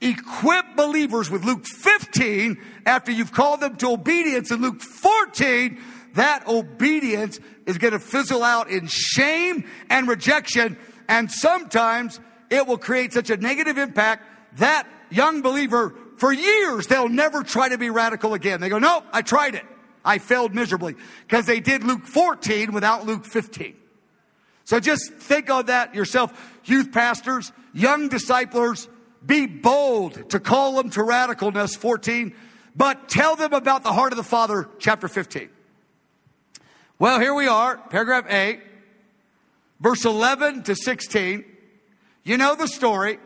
equip believers with Luke 15 after you've called them to obedience in Luke 14, that obedience is going to fizzle out in shame and rejection. And sometimes it will create such a negative impact that young believer, for years, they'll never try to be radical again. They go, Nope, I tried it. I failed miserably because they did Luke 14 without Luke 15. So just think of that yourself. Youth pastors, young disciplers, be bold to call them to radicalness, 14, but tell them about the heart of the Father, chapter 15. Well, here we are, paragraph 8, verse 11 to 16. You know the story.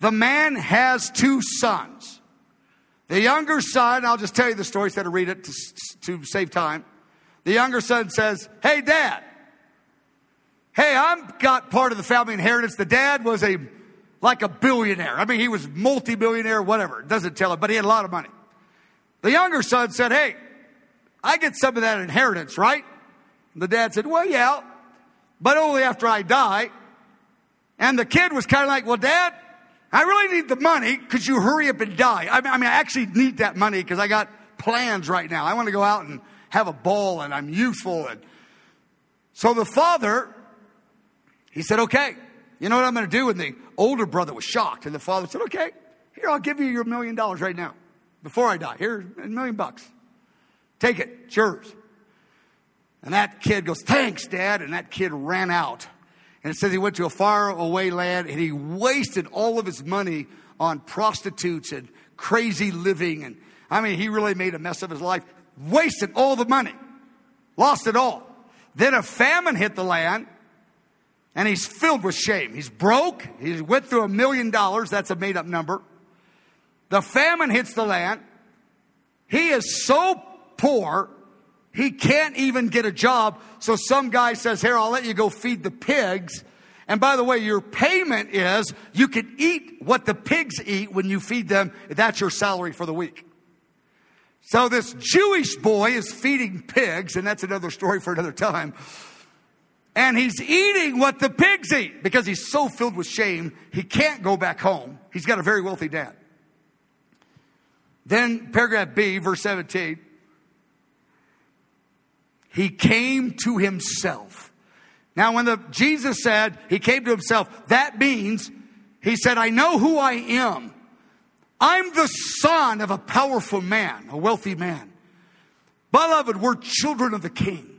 The man has two sons. The younger son, I'll just tell you the story instead of read it to, to save time. The younger son says, Hey, dad. Hey, I'm got part of the family inheritance. The dad was a like a billionaire. I mean, he was multi-billionaire, whatever. It doesn't tell it, but he had a lot of money. The younger son said, Hey, I get some of that inheritance, right? And the dad said, Well, yeah, but only after I die. And the kid was kind of like, Well, dad, I really need the money. Could you hurry up and die? I mean, I, mean, I actually need that money because I got plans right now. I want to go out and have a ball and I'm youthful. And so the father, he said, Okay, you know what I'm going to do? And the older brother was shocked. And the father said, Okay, here, I'll give you your million dollars right now before I die. Here's a million bucks. Take it, it's yours. And that kid goes, Thanks, Dad. And that kid ran out. And it says he went to a far away land and he wasted all of his money on prostitutes and crazy living. And I mean, he really made a mess of his life, wasted all the money, lost it all. Then a famine hit the land and he's filled with shame. He's broke. He went through a million dollars. That's a made up number. The famine hits the land. He is so poor, he can't even get a job. So some guy says, Here, I'll let you go feed the pigs. And by the way, your payment is you can eat what the pigs eat when you feed them. That's your salary for the week. So this Jewish boy is feeding pigs, and that's another story for another time and he's eating what the pigs eat because he's so filled with shame, he can't go back home. He's got a very wealthy dad. Then, paragraph B, verse 17, he came to himself. Now, when the Jesus said he came to himself, that means he said, I know who I am. I'm the son of a powerful man, a wealthy man. Beloved, we're children of the king.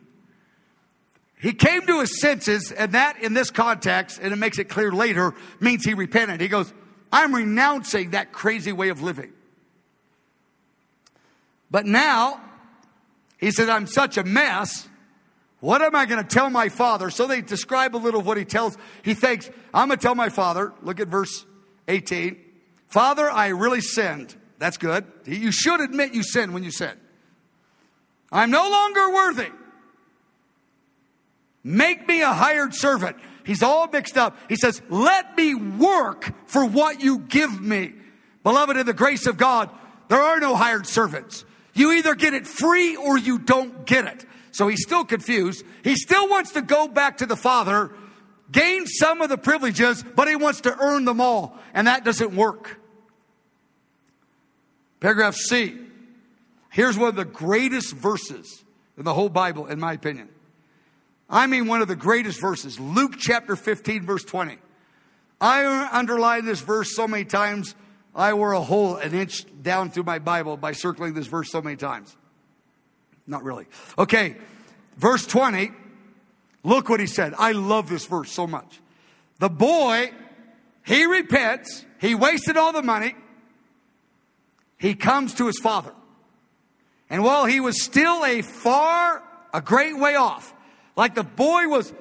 He came to his senses, and that in this context, and it makes it clear later, means he repented. He goes, I'm renouncing that crazy way of living. But now, he said, I'm such a mess. What am I going to tell my father? So they describe a little of what he tells. He thinks, I'm going to tell my father. Look at verse 18. Father, I really sinned. That's good. You should admit you sinned when you sin. I'm no longer worthy. Make me a hired servant. He's all mixed up. He says, Let me work for what you give me. Beloved, in the grace of God, there are no hired servants. You either get it free or you don't get it. So he's still confused. He still wants to go back to the Father, gain some of the privileges, but he wants to earn them all. And that doesn't work. Paragraph C. Here's one of the greatest verses in the whole Bible, in my opinion. I mean, one of the greatest verses, Luke chapter 15, verse 20. I underlined this verse so many times, I wore a hole an inch down through my Bible by circling this verse so many times. Not really. Okay, verse 20. Look what he said. I love this verse so much. The boy, he repents, he wasted all the money, he comes to his father. And while he was still a far, a great way off, like the boy was,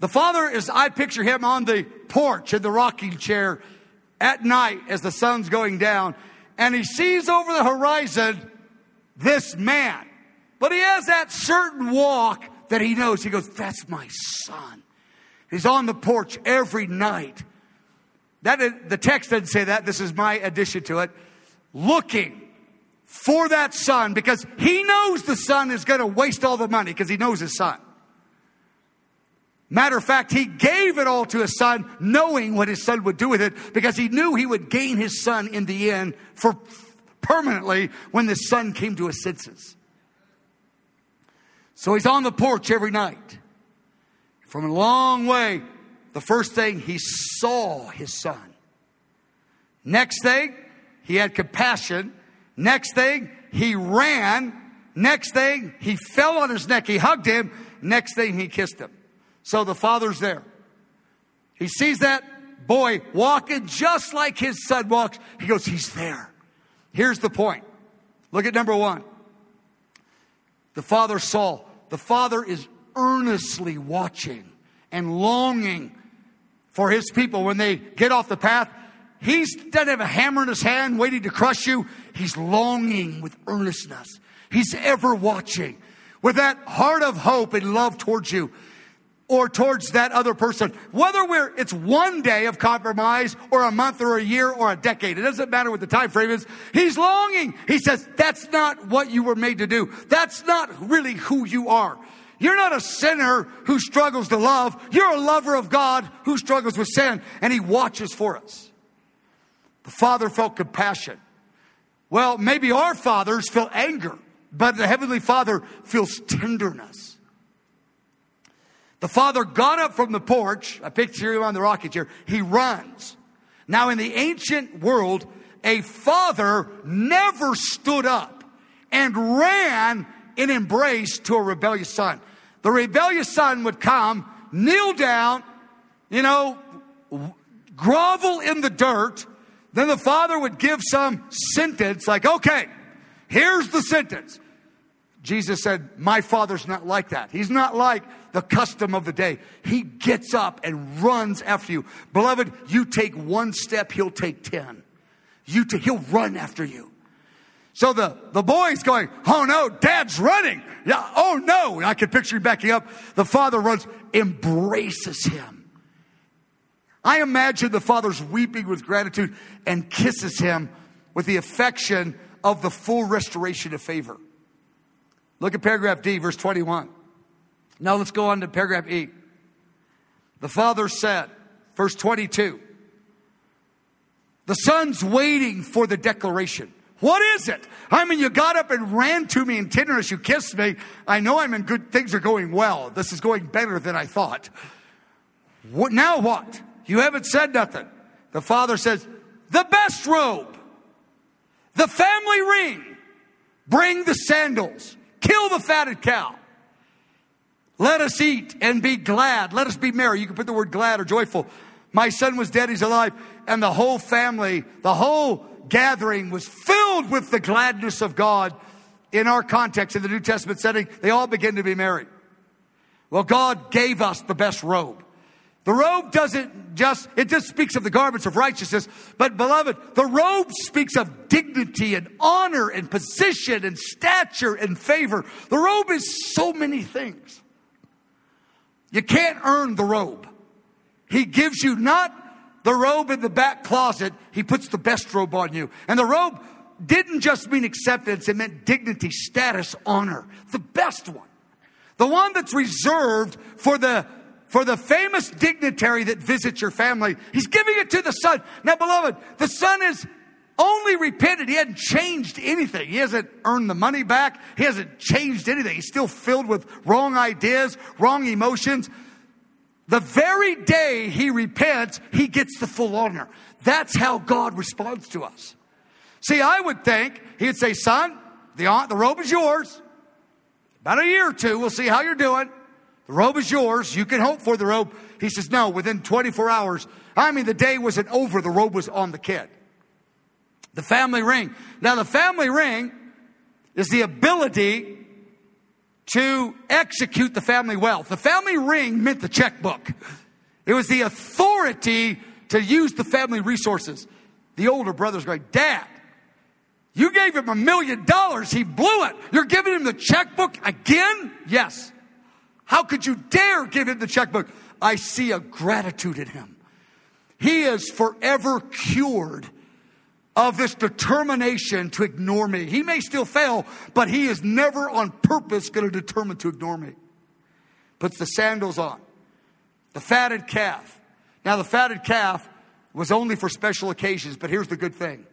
the father is, I picture him on the porch in the rocking chair at night as the sun's going down, and he sees over the horizon this man. But he has that certain walk that he knows. He goes, That's my son. He's on the porch every night. That is, the text doesn't say that. This is my addition to it. Looking for that son because he knows the son is going to waste all the money because he knows his son. Matter of fact, he gave it all to his son, knowing what his son would do with it, because he knew he would gain his son in the end for permanently when the son came to his senses. So he's on the porch every night. From a long way, the first thing he saw his son. Next thing, he had compassion. Next thing, he ran. Next thing, he fell on his neck. He hugged him. Next thing, he kissed him. So the father's there. He sees that boy walking just like his son walks. He goes, He's there. Here's the point. Look at number one. The father saw. The father is earnestly watching and longing for his people when they get off the path. He doesn't have a hammer in his hand waiting to crush you. He's longing with earnestness. He's ever watching with that heart of hope and love towards you or towards that other person. Whether we're, it's one day of compromise or a month or a year or a decade. It doesn't matter what the time frame is. He's longing. He says, that's not what you were made to do. That's not really who you are. You're not a sinner who struggles to love. You're a lover of God who struggles with sin and he watches for us. The father felt compassion. Well, maybe our fathers feel anger, but the heavenly father feels tenderness. The father got up from the porch. I picture him on the rocket chair. He runs. Now, in the ancient world, a father never stood up and ran in embrace to a rebellious son. The rebellious son would come, kneel down, you know, grovel in the dirt. Then the father would give some sentence like, okay, here's the sentence. Jesus said, My father's not like that. He's not like the custom of the day. He gets up and runs after you. Beloved, you take one step, he'll take 10. You t- he'll run after you. So the, the boy's going, Oh no, dad's running. Yeah, oh no. And I can picture him backing up. The father runs, embraces him. I imagine the father's weeping with gratitude and kisses him with the affection of the full restoration of favor. Look at paragraph D, verse 21. Now let's go on to paragraph E. The father said, verse 22, the son's waiting for the declaration. What is it? I mean, you got up and ran to me in tenderness. You kissed me. I know I'm in good, things are going well. This is going better than I thought. What, now what? You haven't said nothing. The father says, the best robe, the family ring, bring the sandals, Kill the fatted cow. Let us eat and be glad. Let us be merry. You can put the word glad or joyful. My son was dead, he's alive. And the whole family, the whole gathering was filled with the gladness of God. In our context, in the New Testament setting, they all begin to be merry. Well, God gave us the best robe. The robe doesn't just, it just speaks of the garments of righteousness. But beloved, the robe speaks of dignity and honor and position and stature and favor. The robe is so many things. You can't earn the robe. He gives you not the robe in the back closet, He puts the best robe on you. And the robe didn't just mean acceptance, it meant dignity, status, honor. The best one. The one that's reserved for the for the famous dignitary that visits your family. He's giving it to the son. Now, beloved, the son is only repented. He hasn't changed anything. He hasn't earned the money back. He hasn't changed anything. He's still filled with wrong ideas, wrong emotions. The very day he repents, he gets the full honor. That's how God responds to us. See, I would think he'd say, son, the, the robe is yours. About a year or two, we'll see how you're doing. The robe is yours. You can hope for the robe. He says, No, within 24 hours. I mean, the day wasn't over. The robe was on the kid. The family ring. Now, the family ring is the ability to execute the family wealth. The family ring meant the checkbook, it was the authority to use the family resources. The older brother's going, Dad, You gave him a million dollars. He blew it. You're giving him the checkbook again? Yes. How could you dare give him the checkbook? I see a gratitude in him. He is forever cured of this determination to ignore me. He may still fail, but he is never on purpose going to determine to ignore me. Puts the sandals on, the fatted calf. Now, the fatted calf was only for special occasions, but here's the good thing.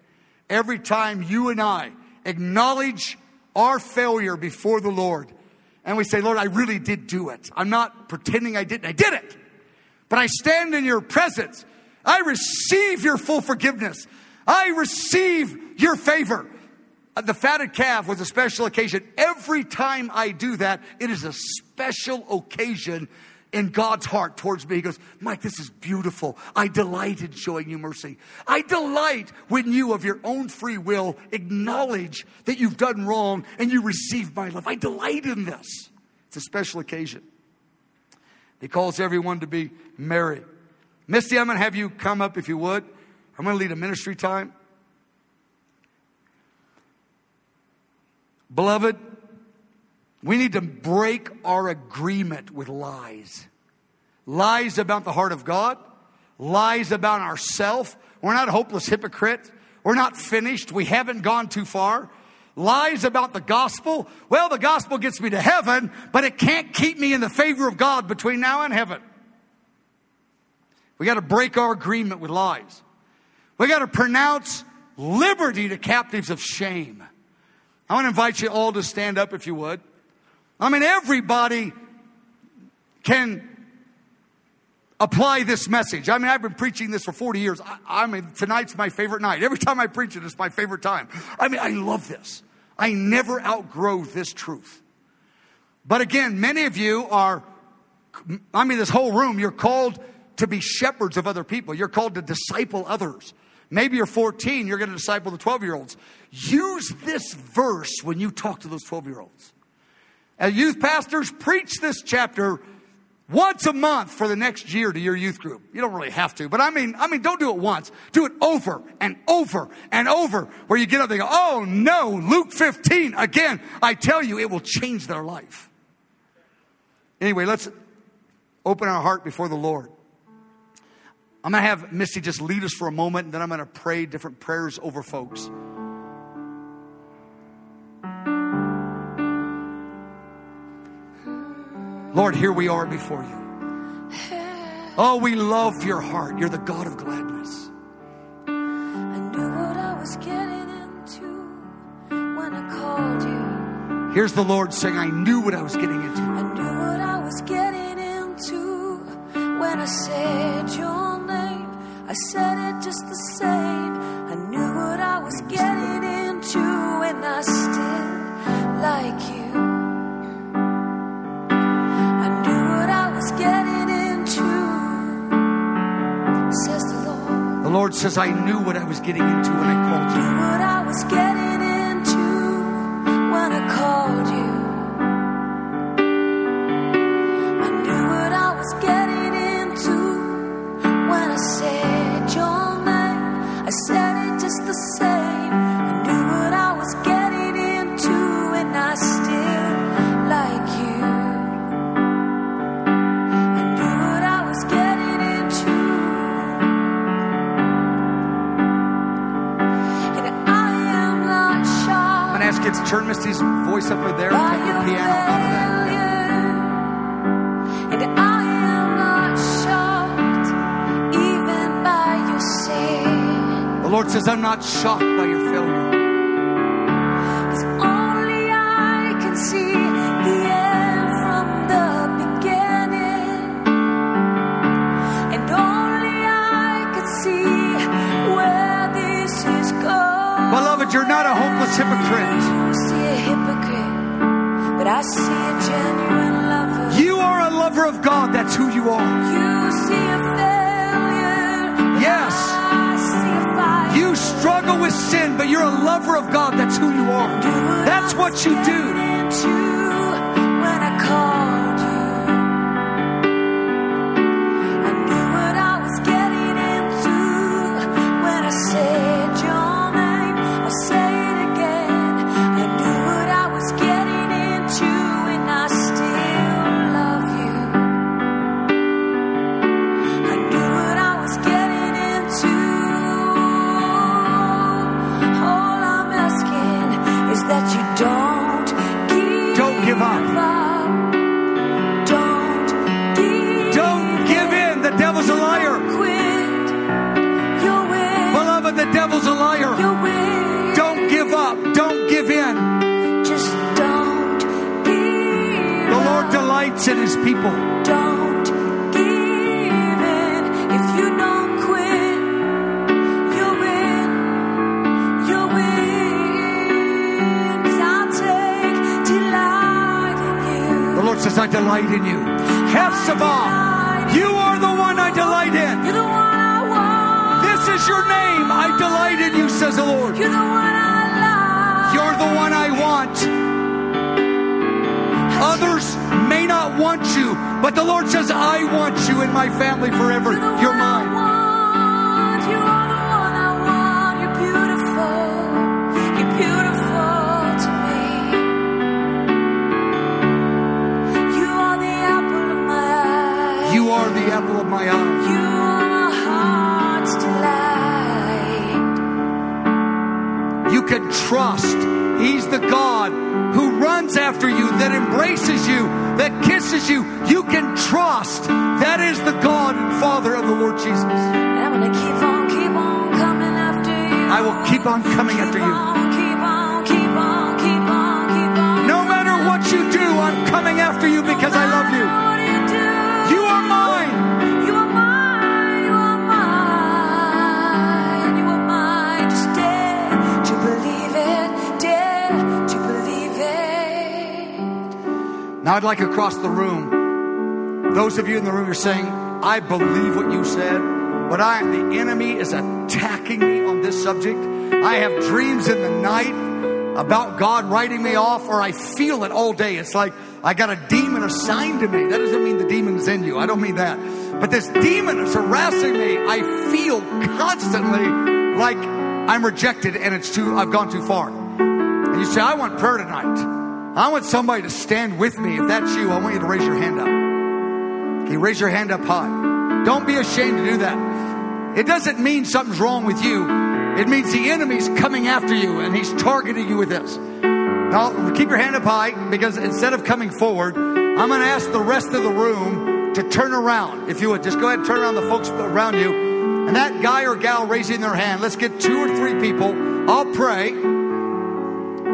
Every time you and I acknowledge our failure before the Lord, and we say, Lord, I really did do it. I'm not pretending I didn't. I did it. But I stand in your presence. I receive your full forgiveness. I receive your favor. Uh, the fatted calf was a special occasion. Every time I do that, it is a special occasion in God's heart towards me. He goes, Mike, this is beautiful. I delight in showing you mercy. I delight when you, of your own free will, acknowledge that you've done wrong and you receive my love. I delight in this. It's a special occasion. He calls everyone to be merry. Misty, I'm going to have you come up if you would. I'm going to lead a ministry time. Beloved, we need to break our agreement with lies. Lies about the heart of God, lies about ourself. We're not hopeless hypocrite. We're not finished. We haven't gone too far. Lies about the gospel. Well, the gospel gets me to heaven, but it can't keep me in the favor of God between now and heaven. We got to break our agreement with lies. We got to pronounce liberty to captives of shame. I want to invite you all to stand up if you would. I mean, everybody can apply this message. I mean, I've been preaching this for 40 years. I, I, mean, tonight's my favorite night. Every time I preach it, it's my favorite time. I mean, I love this. I never outgrow this truth. But again, many of you are, I mean, this whole room, you're called to be shepherds of other people. You're called to disciple others. Maybe you're 14, you're going to disciple the 12 year olds. Use this verse when you talk to those 12 year olds. As youth pastors, preach this chapter once a month for the next year to your youth group. You don't really have to, but I mean, I mean, don't do it once. Do it over and over and over where you get up and go, oh no, Luke 15. Again, I tell you, it will change their life. Anyway, let's open our heart before the Lord. I'm going to have Misty just lead us for a moment, and then I'm going to pray different prayers over folks. Lord, here we are before you. Oh, we love your heart. You're the God of gladness. I knew what I was getting into when I called you. Here's the Lord saying, I knew what I was getting into. I knew what I was getting into when I said your. I said it just the same. I knew what I was getting into, and I still like you. I knew what I was getting into, says the Lord. The Lord says, I knew what I was getting into when I called you. I knew what I was getting into when I called you. I said it just the same. I knew what I was getting into, and I still like you. I knew what I was getting into. And I am not shocked I'm to ask you to turn Misty's voice up over there, take the piano out of that. The Lord says, I'm not shocked by your failure. What you do. Can trust. He's the God who runs after you, that embraces you, that kisses you. You can trust. That is the God and Father of the Lord Jesus. I'm gonna keep on, keep on coming after you. I will keep on coming after Keep you. on, keep on, keep on, keep on, keep on. No matter what you do, I'm coming after you because I love you. Now I'd like across the room, those of you in the room you're saying, I believe what you said, but I the enemy is attacking me on this subject. I have dreams in the night about God writing me off, or I feel it all day. It's like I got a demon assigned to me. That doesn't mean the demon's in you. I don't mean that. But this demon is harassing me. I feel constantly like I'm rejected and it's too I've gone too far. And you say, I want prayer tonight. I want somebody to stand with me. If that's you, I want you to raise your hand up. Okay, raise your hand up high. Don't be ashamed to do that. It doesn't mean something's wrong with you. It means the enemy's coming after you and he's targeting you with this. Now, keep your hand up high because instead of coming forward, I'm going to ask the rest of the room to turn around. If you would, just go ahead and turn around the folks around you. And that guy or gal raising their hand, let's get two or three people. I'll pray.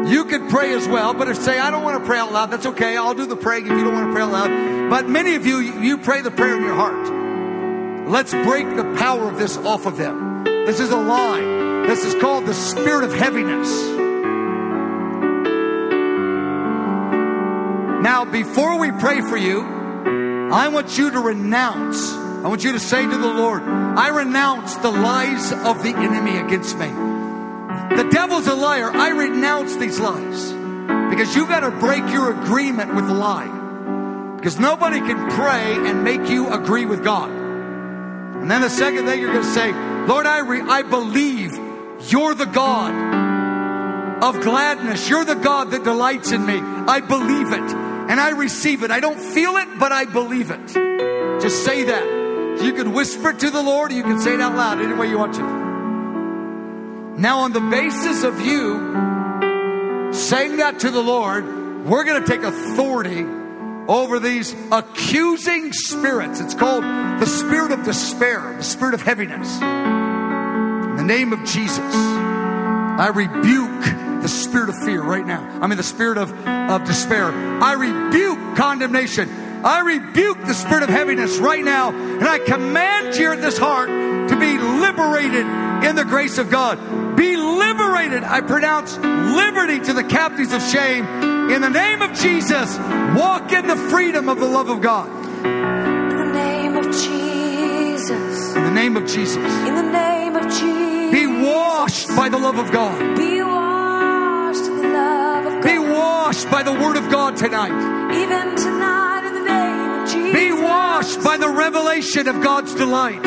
You could pray as well, but if say I don't want to pray out loud, that's okay. I'll do the praying if you don't want to pray out loud. But many of you, you pray the prayer in your heart. Let's break the power of this off of them. This is a lie. This is called the spirit of heaviness. Now, before we pray for you, I want you to renounce. I want you to say to the Lord, I renounce the lies of the enemy against me. The devil's a liar. I renounce these lies. Because you've got to break your agreement with the lie. Because nobody can pray and make you agree with God. And then the second thing you're going to say, Lord, I, re- I believe you're the God of gladness. You're the God that delights in me. I believe it and I receive it. I don't feel it, but I believe it. Just say that. You can whisper it to the Lord, or you can say it out loud any way you want to. Now, on the basis of you saying that to the Lord, we're going to take authority over these accusing spirits. It's called the spirit of despair, the spirit of heaviness. In the name of Jesus, I rebuke the spirit of fear right now. I mean, the spirit of, of despair. I rebuke condemnation. I rebuke the spirit of heaviness right now. And I command you in this heart to be liberated in the grace of God. Be liberated. I pronounce liberty to the captives of shame. In the name of Jesus, walk in the freedom of the love of God. In the name of Jesus. In the name of Jesus. In the name of Jesus. Be washed by the love of God. Be washed in the love of God. Be washed by the word of God tonight. Even tonight, in the name of Jesus. Be washed by the revelation of God's delight.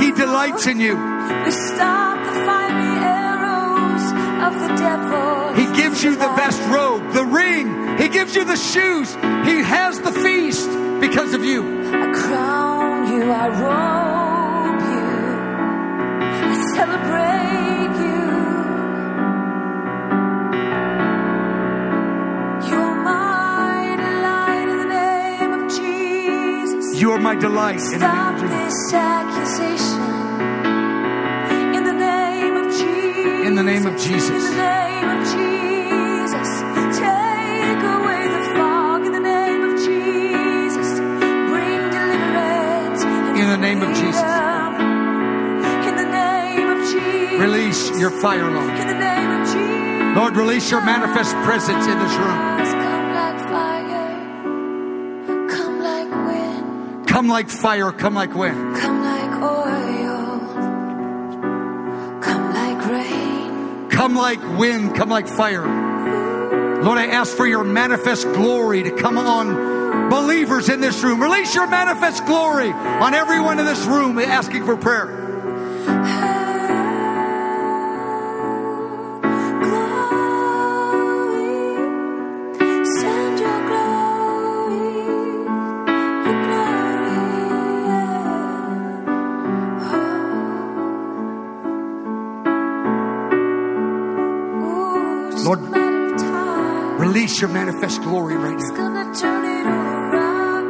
He delights in you. We stop the fiery arrows of the devil. He gives you the best robe, the ring. He gives you the shoes. He has the feast because of you. I crown you, I robe you, I celebrate you. You're my delight in the name of Jesus. You are my delight. In the name Stop of Jesus. this accusation. The name of Jesus, In the name of Jesus. take away the fog. In the name of Jesus, bring deliverance. In the name of Jesus. In the name of Jesus. Release your fire, Lord. In the name of Jesus. Lord, release your manifest presence in this room. Come like wind. Come like fire. Come like wind. Come like wind, come like fire. Lord, I ask for your manifest glory to come on believers in this room. Release your manifest glory on everyone in this room asking for prayer. Manifest glory right He's now. gonna turn it all around.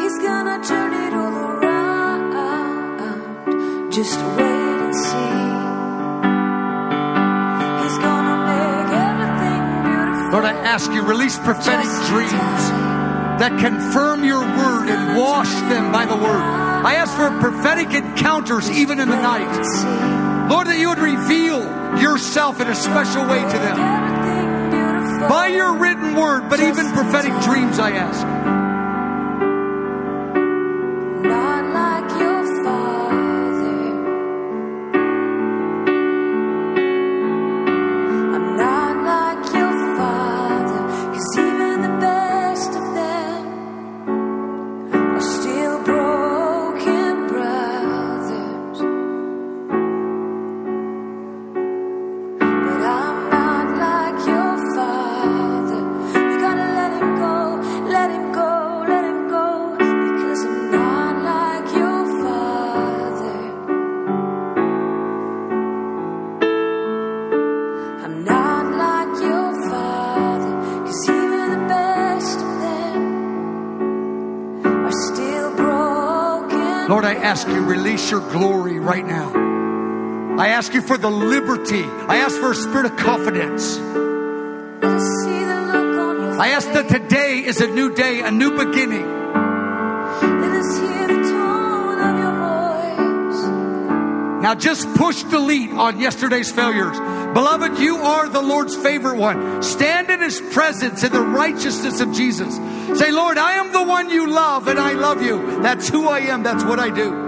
He's gonna turn it all around. Just wait and see. He's gonna make everything beautiful. Lord, I ask you, release prophetic Just dreams time. that confirm your word and wash them by the word. I ask for prophetic encounters even in the night. Lord, that you would reveal yourself in a special way to them. By your written word, but even prophetic dreams, I ask. Release your glory right now. I ask you for the liberty. I ask for a spirit of confidence. Let us see the look on your I ask that today is a new day, a new beginning. Let us hear the tone of your voice. Now just push delete on yesterday's failures. Beloved, you are the Lord's favorite one. Stand in his presence in the righteousness of Jesus. Say, Lord, I am the one you love and I love you. That's who I am. That's what I do.